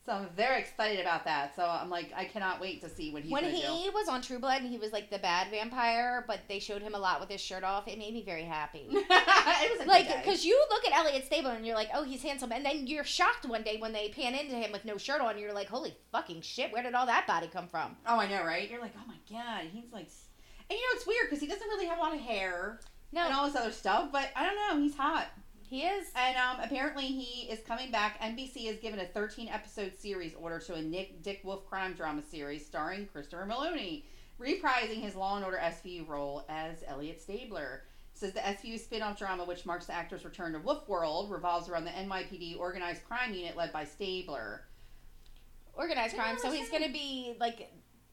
So I'm very excited about that. So I'm like, I cannot wait to see what he's when he was on True Blood and he was like the bad vampire, but they showed him a lot with his shirt off, it made me very happy. it was a like, because you look at Elliot Stabler and you're like, oh, he's handsome, and then you're shocked one day when they pan into him with no shirt on. You're like, holy fucking shit, where did all that body come from? Oh, I know, right? You're like, oh my god, he's like, and you know it's weird because he doesn't really have a lot of hair No, and all this other stuff, but I don't know, he's hot. He is. And um, apparently he is coming back. NBC has given a 13 episode series order to a Nick Dick Wolf crime drama series starring Christopher Meloni, reprising his Law and Order SVU role as Elliot Stabler. It says the SVU spin-off drama, which marks the actor's return to Wolf World, revolves around the NYPD organized crime unit led by Stabler. Organized crime, so he's gonna be like,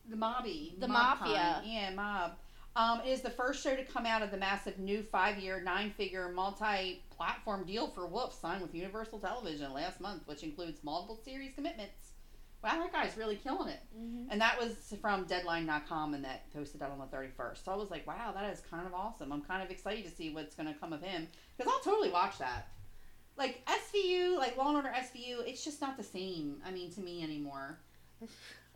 The mobby. The mob mafia. kind. Yeah, mob. Um, it is the first show to come out of the massive new five-year, nine-figure, multi-platform deal for Wolf signed with Universal Television last month, which includes multiple series commitments. Wow, that guy's really killing it. And that was from Deadline.com, and that posted out on the 31st. So I was like, wow, that is kind of awesome. I'm kind of excited to see what's going to come of him because I'll totally watch that. Like SVU, like Law and Order SVU, it's just not the same. I mean, to me anymore.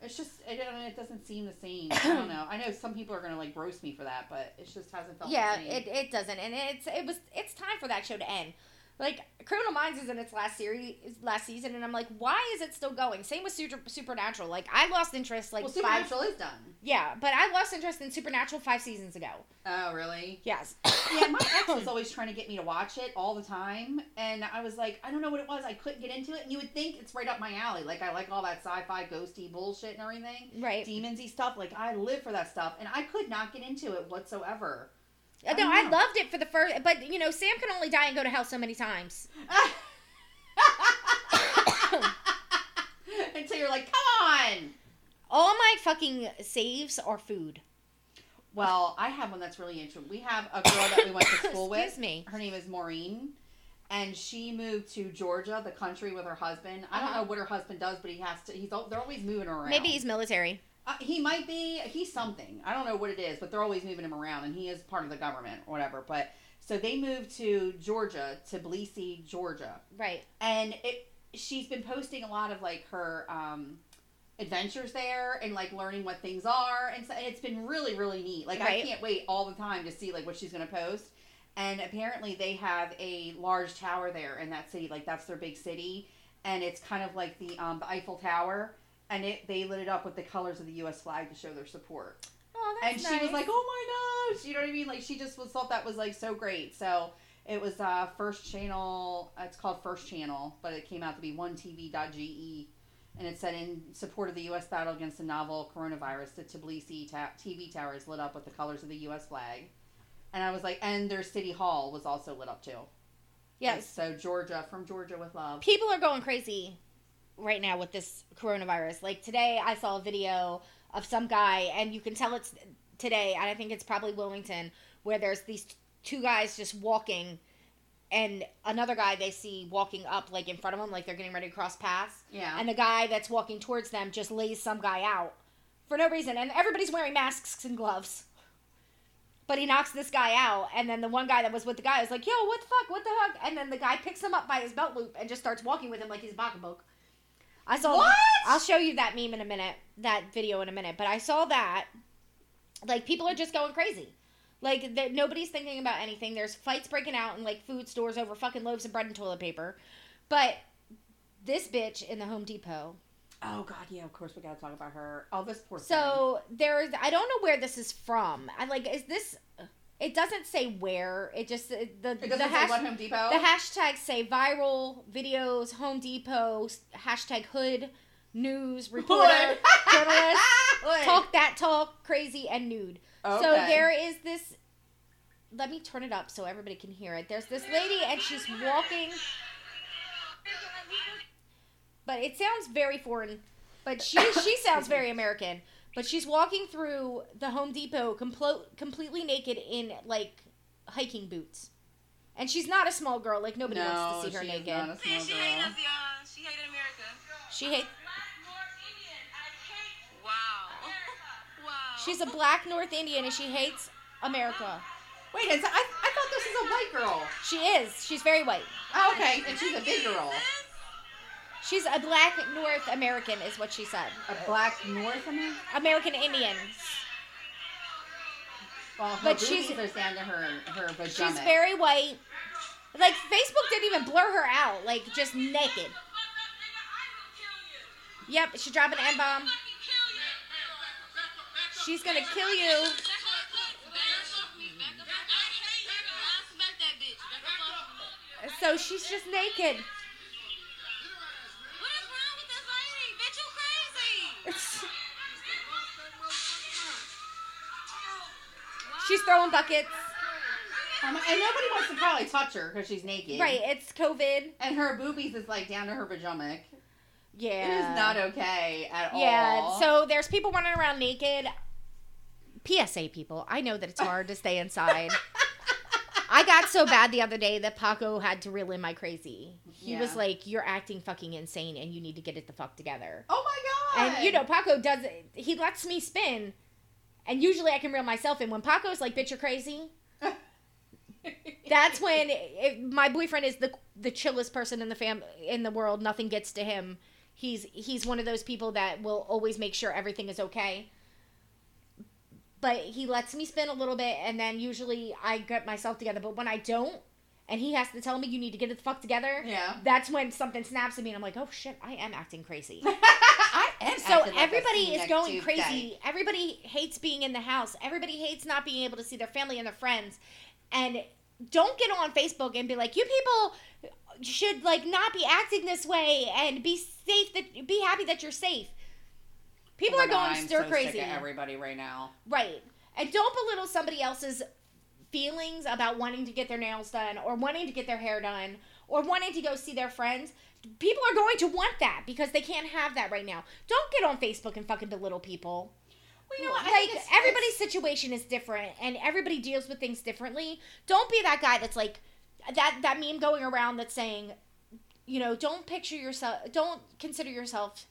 It's just it, don't- it doesn't seem the same. I don't know. I know some people are gonna like roast me for that, but it just hasn't felt. yeah, the same. it, it doesn't, and it's it was it's time for that show to end. Like Criminal Minds is in its last series, last season, and I'm like, why is it still going? Same with Super, Supernatural. Like I lost interest like well, five. Supernatural is done. Yeah, but I lost interest in Supernatural five seasons ago. Oh, really? Yes. Yeah, my ex was always trying to get me to watch it all the time, and I was like, I don't know what it was. I couldn't get into it, and you would think it's right up my alley. Like I like all that sci-fi, ghosty bullshit and everything, right. demonsy stuff. Like I live for that stuff, and I could not get into it whatsoever. I No, I loved it for the first, but you know, Sam can only die and go to hell so many times. Until you're like, come on. All my fucking saves are food. Well, I have one that's really interesting. We have a girl that we went to school with. Excuse me. Her name is Maureen, and she moved to Georgia, the country, with her husband. I don't Uh-huh. know what her husband does, but he has to. He's they're always moving around. Maybe he's military. Uh, he might be. He's something. I don't know what it is, but they're always moving him around, and he is part of the government or whatever. But so they moved to Georgia, to Tbilisi, Georgia, Right. and it. She's been posting a lot of like her um, adventures there and like learning what things are, and, so, and it's been really really neat. Like I can't wait all the time to see like what she's gonna post. And apparently they have a large tower there in that city. Like that's their big city, and it's kind of like the um, the Eiffel Tower and it they lit it up with the colors of the U.S. flag to show their support. Oh, that's and that's she was like, "Oh my gosh!" You know what I mean? Like she just was thought that was like so great. So it was uh, first channel. uh, It's called First Channel, but it came out to be one TV.ge, E, and it said in support of the U.S. battle against the novel coronavirus, the Tbilisi ta- TV tower is lit up with the colors of the U.S. flag. And I was like, and their city hall was also lit up too. yes. So Georgia, from Georgia with love. People are going crazy right now with this coronavirus. Like today, I saw a video of some guy, and you can tell it's today, and I think it's probably Wilmington, where there's these two guys just walking, and another guy they see walking up like in front of them, like they're getting ready to cross paths. Yeah. and the guy that's walking towards them just lays some guy out for no reason and everybody's wearing masks and gloves but he knocks this guy out and then the one guy that was with the guy is like yo what the fuck what the heck and then the guy picks him up by his belt loop and just starts walking with him like he's a i saw What? i'll show you that meme in a minute that video in a minute but i saw that like people are just going crazy like that nobody's thinking about anything there's fights breaking out in like food stores over fucking loaves of bread and toilet paper but this bitch in the home depot oh God, yeah. Of course, we gotta talk about her. Oh, this poor. thing. So there's I don't know where this is from. I like is this it doesn't say where. It just the It the, doesn't say hash, what Home Depot. the hashtags say viral videos, Home Depot, hashtag hood, news, reporter, Hood. journalist, Hood. talk that talk, crazy and nude. So there is this let me turn it up so everybody can hear it. There's this lady and she's walking but it sounds very foreign. But she she sounds very American. But she's walking through the Home Depot complo- completely naked in like hiking boots. And she's not a small girl. Like nobody no, wants to see her she is naked. not a small Man, she hate girl. us, y'all. She hated America. She hates. Wow. Wow. She's a black North Indian and she hates America. Wait, it's, I, I thought this was a white girl. She is. She's very white. Oh, okay, and she's a big girl. She's a black North American, is what she said. A black North American. American Indian. Well, But she's- are down to her her vagina. She's very white. Like Facebook didn't even blur her out. Like just naked. Yep, she's dropping an N bomb. She's gonna kill you. So she's just naked. She's throwing buckets. Um, and nobody wants to probably touch her because she's naked. Right, it's COVID. And her boobies is like down to her vagina. Yeah. It is not okay at Yeah, all. Yeah, so there's people running around naked. PSA people, I know that it's hard to stay inside. I got so bad the other day that Paco had to reel in my crazy. He Yeah. was like, "You're acting fucking insane, and you need to get it the fuck together." Oh my god. And you know, Paco does. He lets me spin, and usually I can reel myself in. When Paco's like, "Bitch, you're crazy," that's when if my boyfriend is the the chillest person in the fam in the world. Nothing gets to him. He's he's one of those people that will always make sure everything is okay. But he lets me spin a little bit and then usually I get myself together. But when I don't and he has to tell me you need to get it the fuck together, Yeah. that's when something snaps at me and I'm like, oh shit, I am acting crazy. Am so acting like everybody is going crazy. day. Everybody hates being in the house. Everybody hates not being able to see their family and their friends. And don't get on Facebook and be like, you people should like not be acting this way and be safe that be happy that you're safe. People Oh are God, going stir so crazy. Everybody right now. Right. And don't belittle somebody else's feelings about wanting to get their nails done or wanting to get their hair done or wanting to go see their friends. People are going to want that because they can't have that right now. Don't get on Facebook and fucking belittle people. Well, you know, like it's- everybody's it's- situation is different and everybody deals with things differently. Don't be that guy that's like that that meme going around that's saying, you know, don't picture yourself don't consider yourself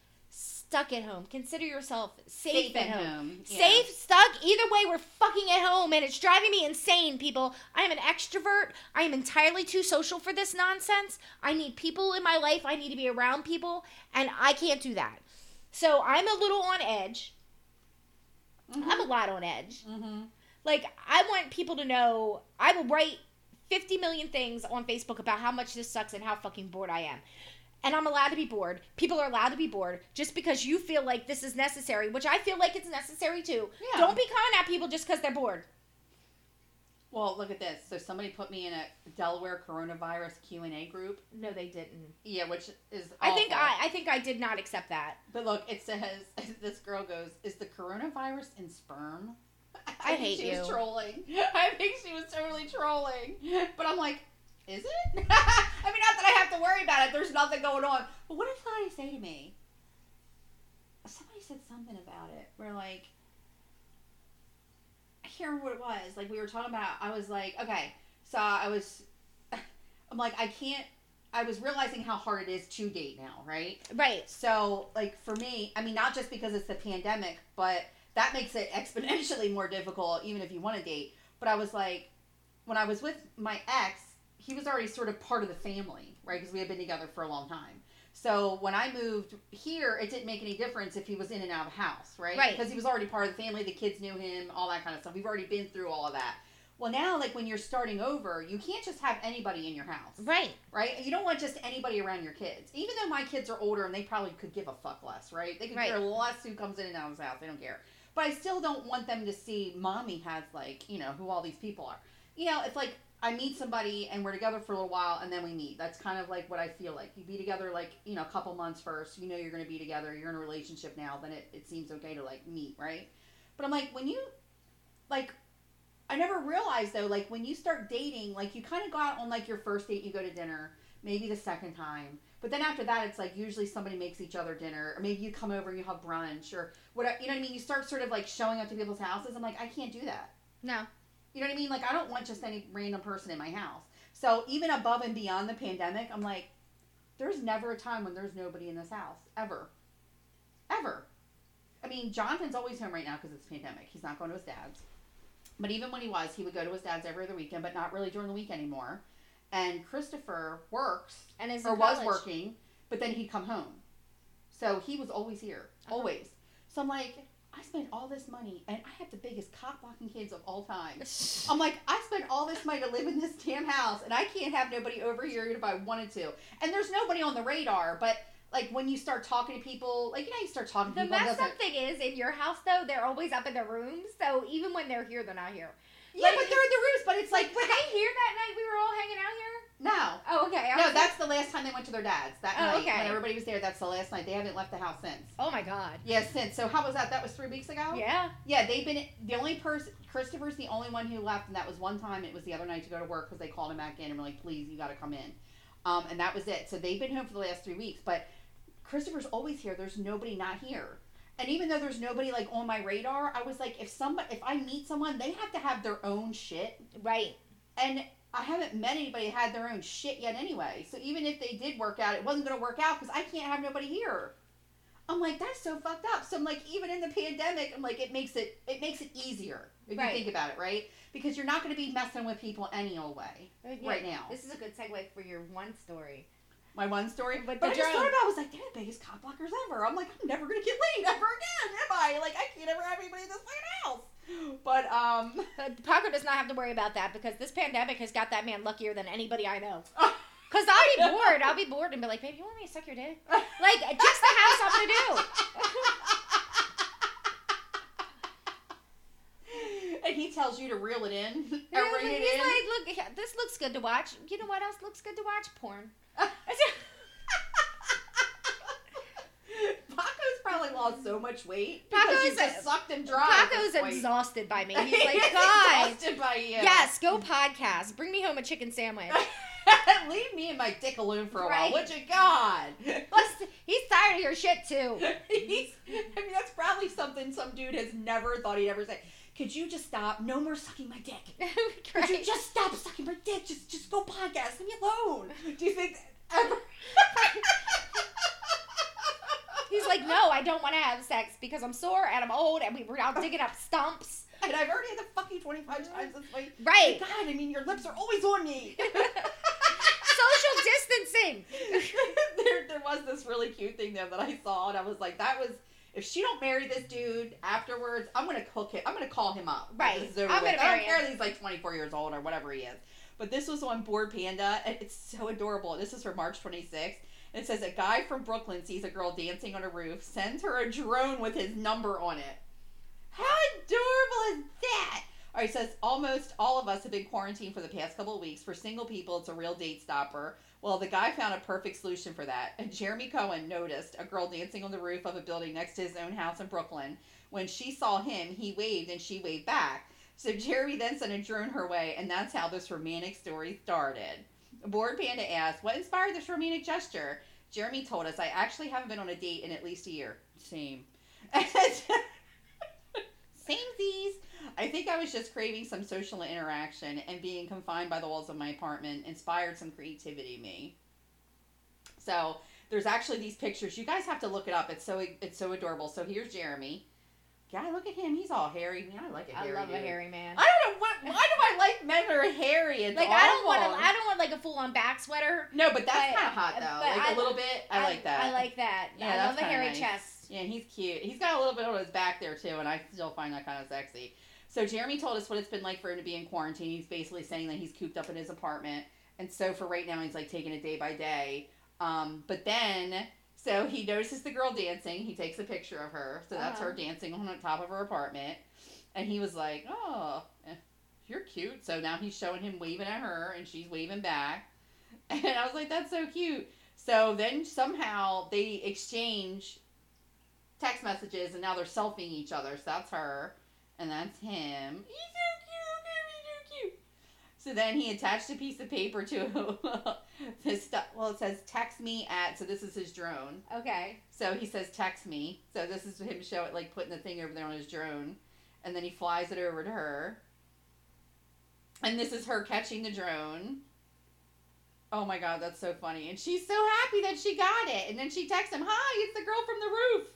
stuck at home. Consider yourself safe, safe at home. home. Yeah. Safe, stuck, either way, we're fucking at home and it's driving me insane, people. I am an extrovert. I am entirely too social for this nonsense. I need people in my life. I need to be around people, and I can't do that. So I'm a little on edge. Mhm. I'm a lot on edge. Mm-hmm. Like, I want people to know I will write 50 million things on Facebook about how much this sucks and how fucking bored I am. And I'm allowed to be bored. People are allowed to be bored just because you feel like this is necessary, which I feel like it's necessary too. Yeah. Don't be coming at people just because they're bored. Well, look at this. So somebody put me in a Delaware coronavirus Q and A group. No, they didn't. Yeah, which is. I think. I, I think I did not accept that. But look, it says this girl goes, "Is the coronavirus in sperm?" I think hate she was you. trolling. I think she was totally trolling. But I'm like, is it? I mean, not that I have to worry about it. There's nothing going on. But what did somebody say to me? Somebody said something about it. Where like, I can't remember what it was. Like we were talking about. I was like, okay, so I was. I'm like, I can't. I was realizing how hard it is to date now, right? Right. So, like for me, I mean, not just because it's the pandemic, but that makes it exponentially more difficult, even if you want to date. But I was like, when I was with my ex, he was already sort of part of the family, right? Because we had been together for a long time. So when I moved here, it didn't make any difference if he was in and out of the house, right? Right. Because he was already part of the family. The kids knew him, all that kind of stuff. We've already been through all of that. Well, now, like when you're starting over, you can't just have anybody in your house Right. right? You don't want just anybody around your kids. Even though my kids are older and they probably could give a fuck less, right? They could Right. care less who comes in and out of the house. They don't care. But I still don't want them to see mommy has like, you know, who all these people are. You know, it's like I meet somebody and we're together for a little while and then we meet. That's kind of like what I feel like. You be together like, you know, a couple months first. You know you're going to be together. You're in a relationship now. Then it, it seems okay to like meet, right? But I'm like, when you, like, I never realized though, like when you start dating, like you kind of go out on like your first date, you go to dinner, maybe the second time, but then after that, it's like usually somebody makes each other dinner, or maybe you come over and you have brunch, or whatever. You know what I mean? You start sort of like showing up to people's houses. I'm like, I can't do that. No. You know what I mean? Like I don't want just any random person in my house. So even above and beyond the pandemic, I'm like, there's never a time when there's nobody in this house ever, ever. I mean, Jonathan's always home right now because it's pandemic. He's not going to his dad's. But even when he was, he would go to his dad's every other weekend, but not really during the week anymore. And Christopher works And is or was working, but then he'd come home. So he was always here, Uh-huh. always. So I'm like, I spent all this money, and I have the biggest cock blocking kids of all time. I'm like, I spent all this money to live in this damn house, and I can't have nobody over here if I wanted to. And there's nobody on the radar, but like when you start talking to people, like you know, you start talking to The people. it messed up thing is, in your house though, they're always up in their rooms. So even when they're here, they're not here. yeah, like- but they're in the rooms. But it's like, Like, were they here that night we were all hanging out here? No, Oh, okay. I no, that's the last time they went to their dad's that Oh, night okay. when everybody was there. That's the last night. They haven't left the house since. oh my god. Yeah, since. So how was that? That was three weeks ago. Yeah. Yeah, they've been the only person. Christopher's the only one who left, and that was one time. It was the other night to go to work because they called him back in and were like, "Please, you got to come in," um, and that was it. So they've been home for the last three weeks. But Christopher's always here. There's nobody not here, and even though there's nobody like on my radar, I was like, if somebody, if I meet someone, they have to have their own shit, Right. and I haven't met anybody that had their own shit yet anyway. So even if they did work out, it wasn't going to work out because I can't have nobody here. I'm like, that's so fucked up. So I'm like, even in the pandemic, I'm like, it makes it it makes it easier if Right. you think about it, right? Because you're not going to be messing with people any old way Yeah, right now. This is a good segue for your one story. My one story. With but I just thought about, it, I was like, they're the biggest cop blockers ever. I'm like, I'm never gonna get laid ever again, am I? Like, I can't ever have anybody in this fucking house. But um, But Paco does not have to worry about that because this pandemic has got that man luckier than anybody I know. Cause I'll be bored. I'll be bored and be like, babe, you want me to suck your dick? Like just to have something to do. and he tells you to reel it in, He's rein like, in. look, this looks good to watch. You know what else looks good to watch? Porn. Paco's probably lost so much weight because you Paco's- just sucked him dry. Paco's exhausted by me. He's like, God. exhausted by you. Yes, go podcast. Bring me home a chicken sandwich. Leave me and my dick alone for a Right. while, would you, God? Plus, he's tired of your shit too. He's, I mean, that's probably something some dude has never thought he'd ever say. Could you just stop? No more sucking my dick. Could you just stop sucking my dick? Just, just go podcast. Leave me alone. Do you think ever? He's like, no, I don't want to have sex because I'm sore and I'm old and we were out digging up stumps. and I've already had the fucking twenty five times this week. Right. God, I mean, your lips are always on me. Social distancing. there, there was this really cute thing there that I saw, and I was like, that was. If she don't marry this dude afterwards, I'm gonna cook him. I'm gonna call him up. Right. This is over I'm gonna I marry don't care that he's like 24 years old or whatever he is. But this was on Bored Panda, and it's so adorable. This is for March 26th. It says a guy from Brooklyn sees a girl dancing on a roof, sends her a drone with his number on it. How adorable is that? All right, says almost all of us have been quarantined for the past couple of weeks. For single people, it's a real date stopper. Well, the guy found a perfect solution for that. And Jeremy Cohen noticed a girl dancing on the roof of a building next to his own house in Brooklyn. When she saw him, he waved and she waved back. So Jeremy then sent a drone her way, and that's how this romantic story started. Bored Panda asked, What inspired this romantic gesture? Jeremy told us, I actually haven't been on a date in at least a year. Same. Samesies. I think I was just craving some social interaction and being confined by the walls of my apartment inspired some creativity in me. So there's actually these pictures. You guys have to look it up. It's so it's so adorable. So here's Jeremy. God, look at him. He's all hairy. Man, I like a I hairy I love a hairy man. I don't know what. Why do I like men that are hairy? It's Like I don't want awful. to. I don't want like a full on back sweater. No, but that's kind of hot though. Like I- a little bit. I, like that. I like that. Yeah, I love a hairy nice. chest. Yeah, he's cute. He's got a little bit on his back there too, and I still find that kind of sexy. So Jeremy told us what it's been like for him to be in quarantine. He's basically saying that he's cooped up in his apartment, and so for right now he's like taking it day by day. Um, but then, so he notices the girl dancing. He takes a picture of her. So that's Uh-huh. her dancing on the top of her apartment, and he was like, "Oh, eh, you're cute." So now he's showing him waving at her, and she's waving back, and I was like, "That's so cute." So then somehow they exchange text messages and now they're selfieing each other. So that's her and that's him. He's so cute. He's so cute. So then he attached a piece of paper to this stuff. Well, it says text me at. So this is his drone. Okay. So he says text me. So this is him show it like putting the thing over there on his drone, and then he flies it over to her. And this is her catching the drone. Oh my god, that's so funny. And she's so happy that she got it. And then she texts him, "Hi, it's the girl from the roof."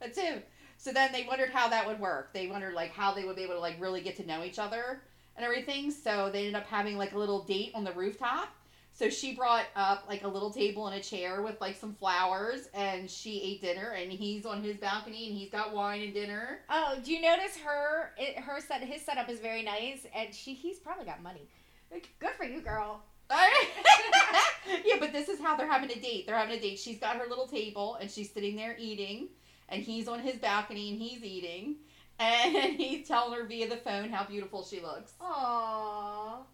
That's him. So then they wondered how that would work. They wondered like how they would be able to like really get to know each other and everything. So they ended up having like a little date on the rooftop. So she brought up like a little table and a chair with like some flowers, and she ate dinner. And he's on his balcony, and he's got wine and dinner. Oh, do you notice her? It, her set. His setup is very nice, and she. He's probably got money. Like, Good for you, girl. yeah, but this is how they're having a date. They're having a date. She's got her little table, and she's sitting there eating, and he's on his balcony, and he's eating, and he's telling her via the phone how beautiful she looks. Aww.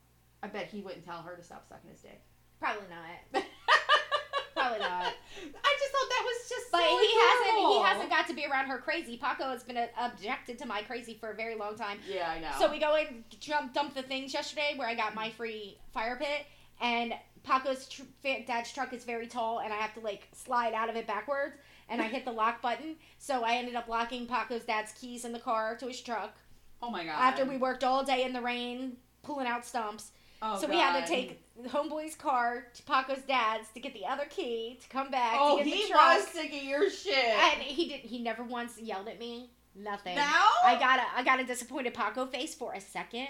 I bet he wouldn't tell her to stop sucking his dick. Probably not. Probably not. I just thought that was just But so he hasn't. He hasn't got to be around her crazy. Paco has been uh, objected to my crazy for a very long time. Yeah, I know. So we go and jump, dump the things yesterday where I got my free fire pit, and Paco's tr- dad's truck is very tall, and I have to like slide out of it backwards, and I hit the lock button, so I ended up locking Paco's dad's keys in the car to his truck oh my god. after we worked all day in the rain pulling out stumps. Oh, so we had to take homeboy's car to Paco's dad's to get the other key to come back Oh, to get he the truck. was sick of your shit. And he didn't. He never once yelled at me. Nothing. now I got a I got a disappointed Paco face for a second,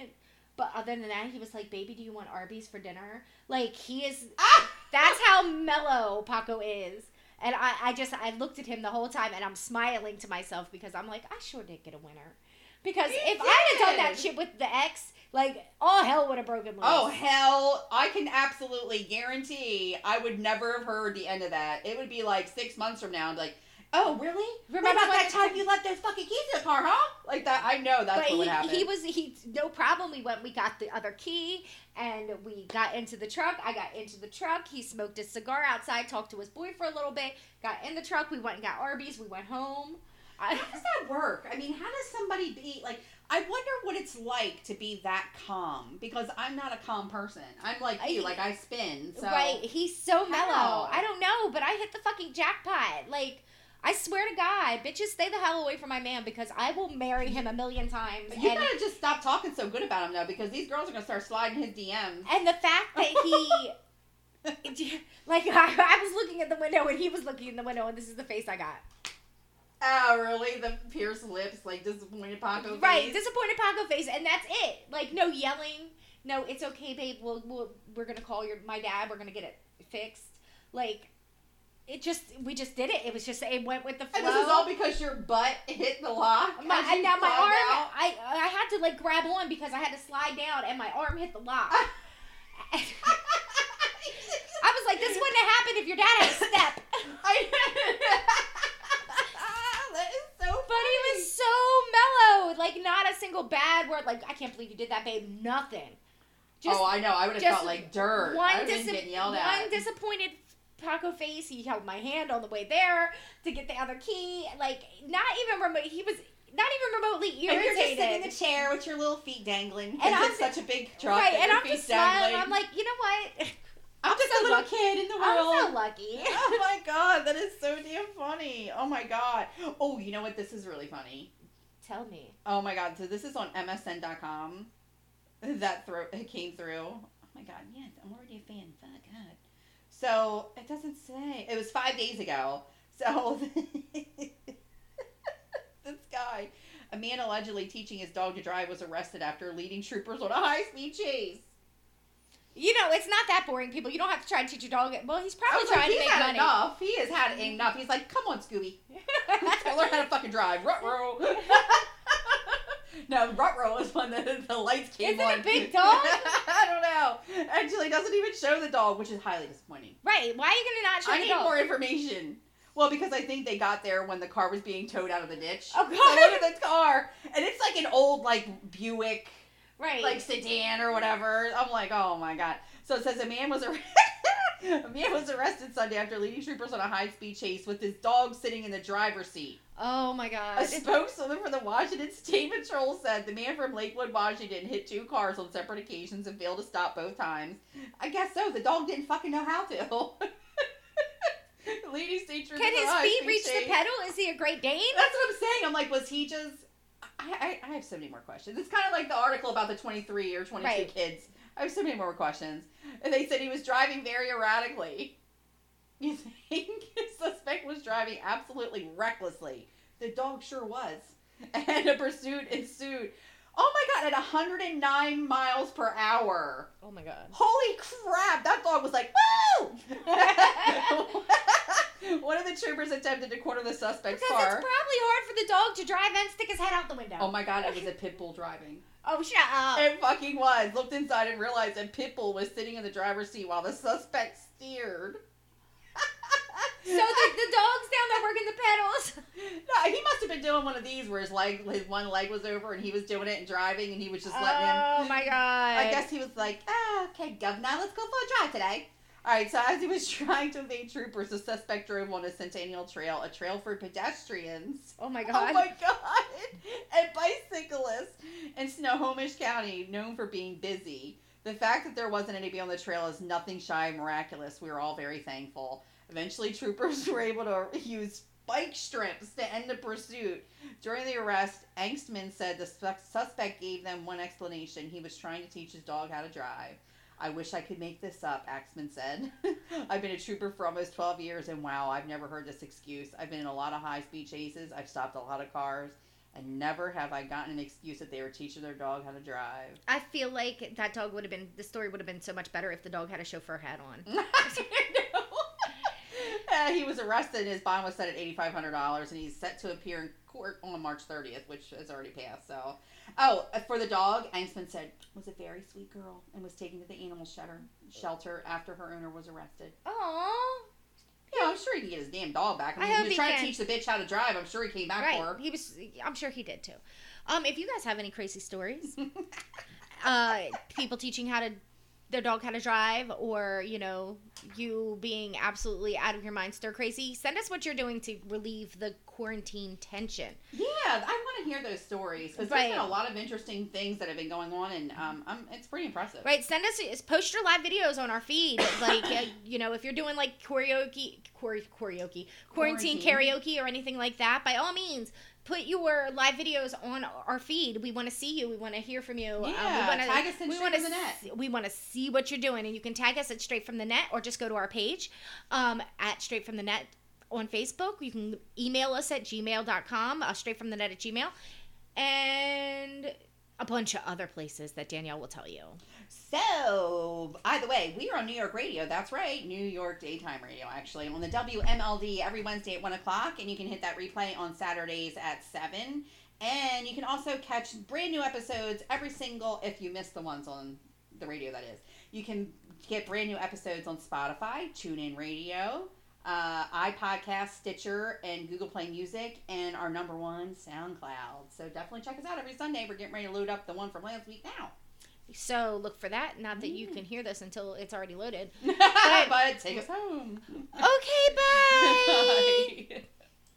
but other than that, he was like, "Baby, do you want Arby's for dinner?" Like he is Ah! That's how mellow Paco is. And I, I just I looked at him the whole time and I'm smiling to myself because I'm like, I sure did get a winner. Because He if I had done that shit with the ex, like all hell would have broken loose. Oh hell! I can absolutely guarantee I would never have heard the end of that. It would be like six months from now, and like, "Oh, really? Remember What about that time you left those fucking keys in the car, huh?" Like that. I know that's but what would he, happen. he was he no problem. We went, we got the other key, and we got into the truck. I got into the truck. He smoked a cigar outside, talked to his boy for a little bit. Got in the truck. We went and got Arby's. We went home. I, How does that work? I mean, how does somebody be like? I wonder what it's like to be that calm because I'm not a calm person. I'm like you, like I spin. So Right, he's so mellow. How? I don't know, but I hit the fucking jackpot. Like, I swear to God, bitches, stay the hell away from my man because I will marry him a million times. you gotta just stop talking so good about him though, because these girls are gonna start sliding his DMs. and the fact that he. like I, I was looking at the window and he was looking in the window and this is the face I got. Oh, really? The pierced lips, like disappointed Paco face. Right, disappointed Paco face, and that's it. Like no yelling. No, it's okay, babe. We'll, we'll we're gonna call your my dad. We're gonna get it fixed. Like it just we just did it. It was just it went with the flow. And this is all because your butt hit the lock. My, and now my arm, out? I I had to like grab on because I had to slide down, and my arm hit the lock. I was like, this wouldn't have happened if your dad had a step. that is so funny. But he was so mellow, like not a single bad word. Like I can't believe you did that, babe. Nothing. Just oh, I know. I would have felt like dirt. One, would have been dis- getting yelled one disappointed Paco face. He held my hand on the way there to get the other key. Like not even remote. He was not even remotely irritated. and you're just sitting in the chair with your little feet dangling. I'm it's such a big truck. right, and I'm just smiling. I'm like, you know what? I'm I'm just so a little lucky. kid in the world. I'm so lucky. oh my god, that is so damn funny. Oh my god. Oh, you know what? This is really funny. Tell me. Oh my god. So this is on MSN.com. That thro- it came through. Oh my god. Yes, I'm already a fan. So it doesn't say. It was five days ago. So this guy, a man allegedly teaching his dog to drive, was arrested after leading troopers on a high-speed chase. You know, it's not that boring, people. You don't have to try to teach your dog. Well, he's probably was like, trying he's to make had money. enough. He has had enough. He's like, come on, Scooby. I learned how to fucking drive. Rut-row. no, Rut-row is when the, the lights came Is it a on. big dog? I don't know. Actually, it doesn't even show the dog, which is highly disappointing. right? Why are you gonna not show I need dog? more information. Well, because I think they got there when the car was being towed out of the ditch. Oh, So God. look at the car, and it's like an old like Buick right? like sedan or whatever. I'm like, oh my god. So it says a man was arrested. a man was arrested Sunday after leading troopers on a high-speed chase with his dog sitting in the driver's seat. Oh my gosh. A god. spokeswoman for the Washington State Patrol said the man from Lakewood, Washington, hit two cars on separate occasions and failed to stop both times. I guess so. The dog didn't fucking know how to. state troopers Can his feet reach the pedal? Is he a Great Dane? That's what I'm saying. I'm like, was he just? I, I, I have so many more questions. It's kind of like the article about the 23 or 22 Right. kids. I have so many more questions. And they said he was driving very erratically. You think suspect was driving absolutely recklessly? The dog sure was. And a pursuit ensued. Oh my god, at 109 miles per hour. Oh my god. Holy crap! That dog was like, woo! One of the troopers attempted to corner the suspect's Because car. it's probably hard for the dog to drive and stick his head out the window. Oh my god, it was a pit bull driving. Oh, shut up. It fucking was. Looked inside and realized a pit bull was sitting in the driver's seat while the suspect steered. So the, the dog's down there working the pedals. no, he must have been doing one of these where his leg, his one leg was over, and he was doing it and driving, and he was just letting him. Oh my god. I guess he was like, ah, okay, governor, let's go for a drive today. All right, so as he was trying to evade troopers, the suspect drove on a Centennial Trail, a trail for pedestrians. Oh my god! Oh my god! And bicyclists in Snohomish County, known for being busy. The fact that there wasn't anybody on the trail is nothing shy of miraculous. We were all very thankful. Eventually, troopers were able to use spike strips to end the pursuit. During the arrest, Axtman said the suspect gave them one explanation. He was trying to teach his dog how to drive. I wish I could make this up, Axtman said. I've been a trooper for almost 12 years, and wow, I've never heard this excuse. I've been in a lot of high speed chases, I've stopped a lot of cars, and never have I gotten an excuse that they were teaching their dog how to drive. I feel like that dog would have been the story would have been so much better if the dog had a chauffeur hat on. Uh, he was arrested. And his bond was set at eighty five hundred dollars, and he's set to appear in court on March thirtieth, which has already passed. So, oh, uh, for the dog, Axtman said was a very sweet girl and was taken to the animal shelter shelter after her owner was arrested. Oh, Yeah, I'm sure he can get his damn dog back. I I mean, hope he was he trying can. to teach the bitch how to drive. I'm sure he came back for right. her. He was. I'm sure he did too. Um, if you guys have any crazy stories, uh, people teaching how to their dog how to drive, or you know, you being absolutely out of your mind, stir crazy, send us what you're doing to relieve the quarantine tension. Yeah, I want to hear those stories because there's Right. been a lot of interesting things that have been going on, and um, um it's pretty impressive. Right, send us post your live videos on our feed. Like you know, if you're doing like karaoke, karaoke, quarantine, Quarantine. karaoke, or anything like that, by all means, put your live videos on our feed. We want to see you. We want to hear from you. Um, we Yeah, wanna, tag us in we Straight wanna from the Net. see- we want to see what you're doing, and you can tag us at Straight from the Net, or just go to our page um, at Straight from the Net on Facebook. You can email us at gmail.com, uh, straight from the net at gmail, and a bunch of other places that Danielle will tell you. So, either way, we are on New York radio. That's right, New York daytime radio, actually, on the WMLD every Wednesday at 1 o'clock. And you can hit that replay on Saturdays at 7. And you can also catch brand new episodes every single, if you miss the ones on the radio, that is. You can get brand new episodes on Spotify, TuneIn Radio, uh, iPodcast, Stitcher, and Google Play Music, and our number one, SoundCloud. So definitely check us out every Sunday. We're getting ready to load up the one from last week now. So look for that. Not that you can hear this until it's already loaded. but take us home. Okay, bye. Bye.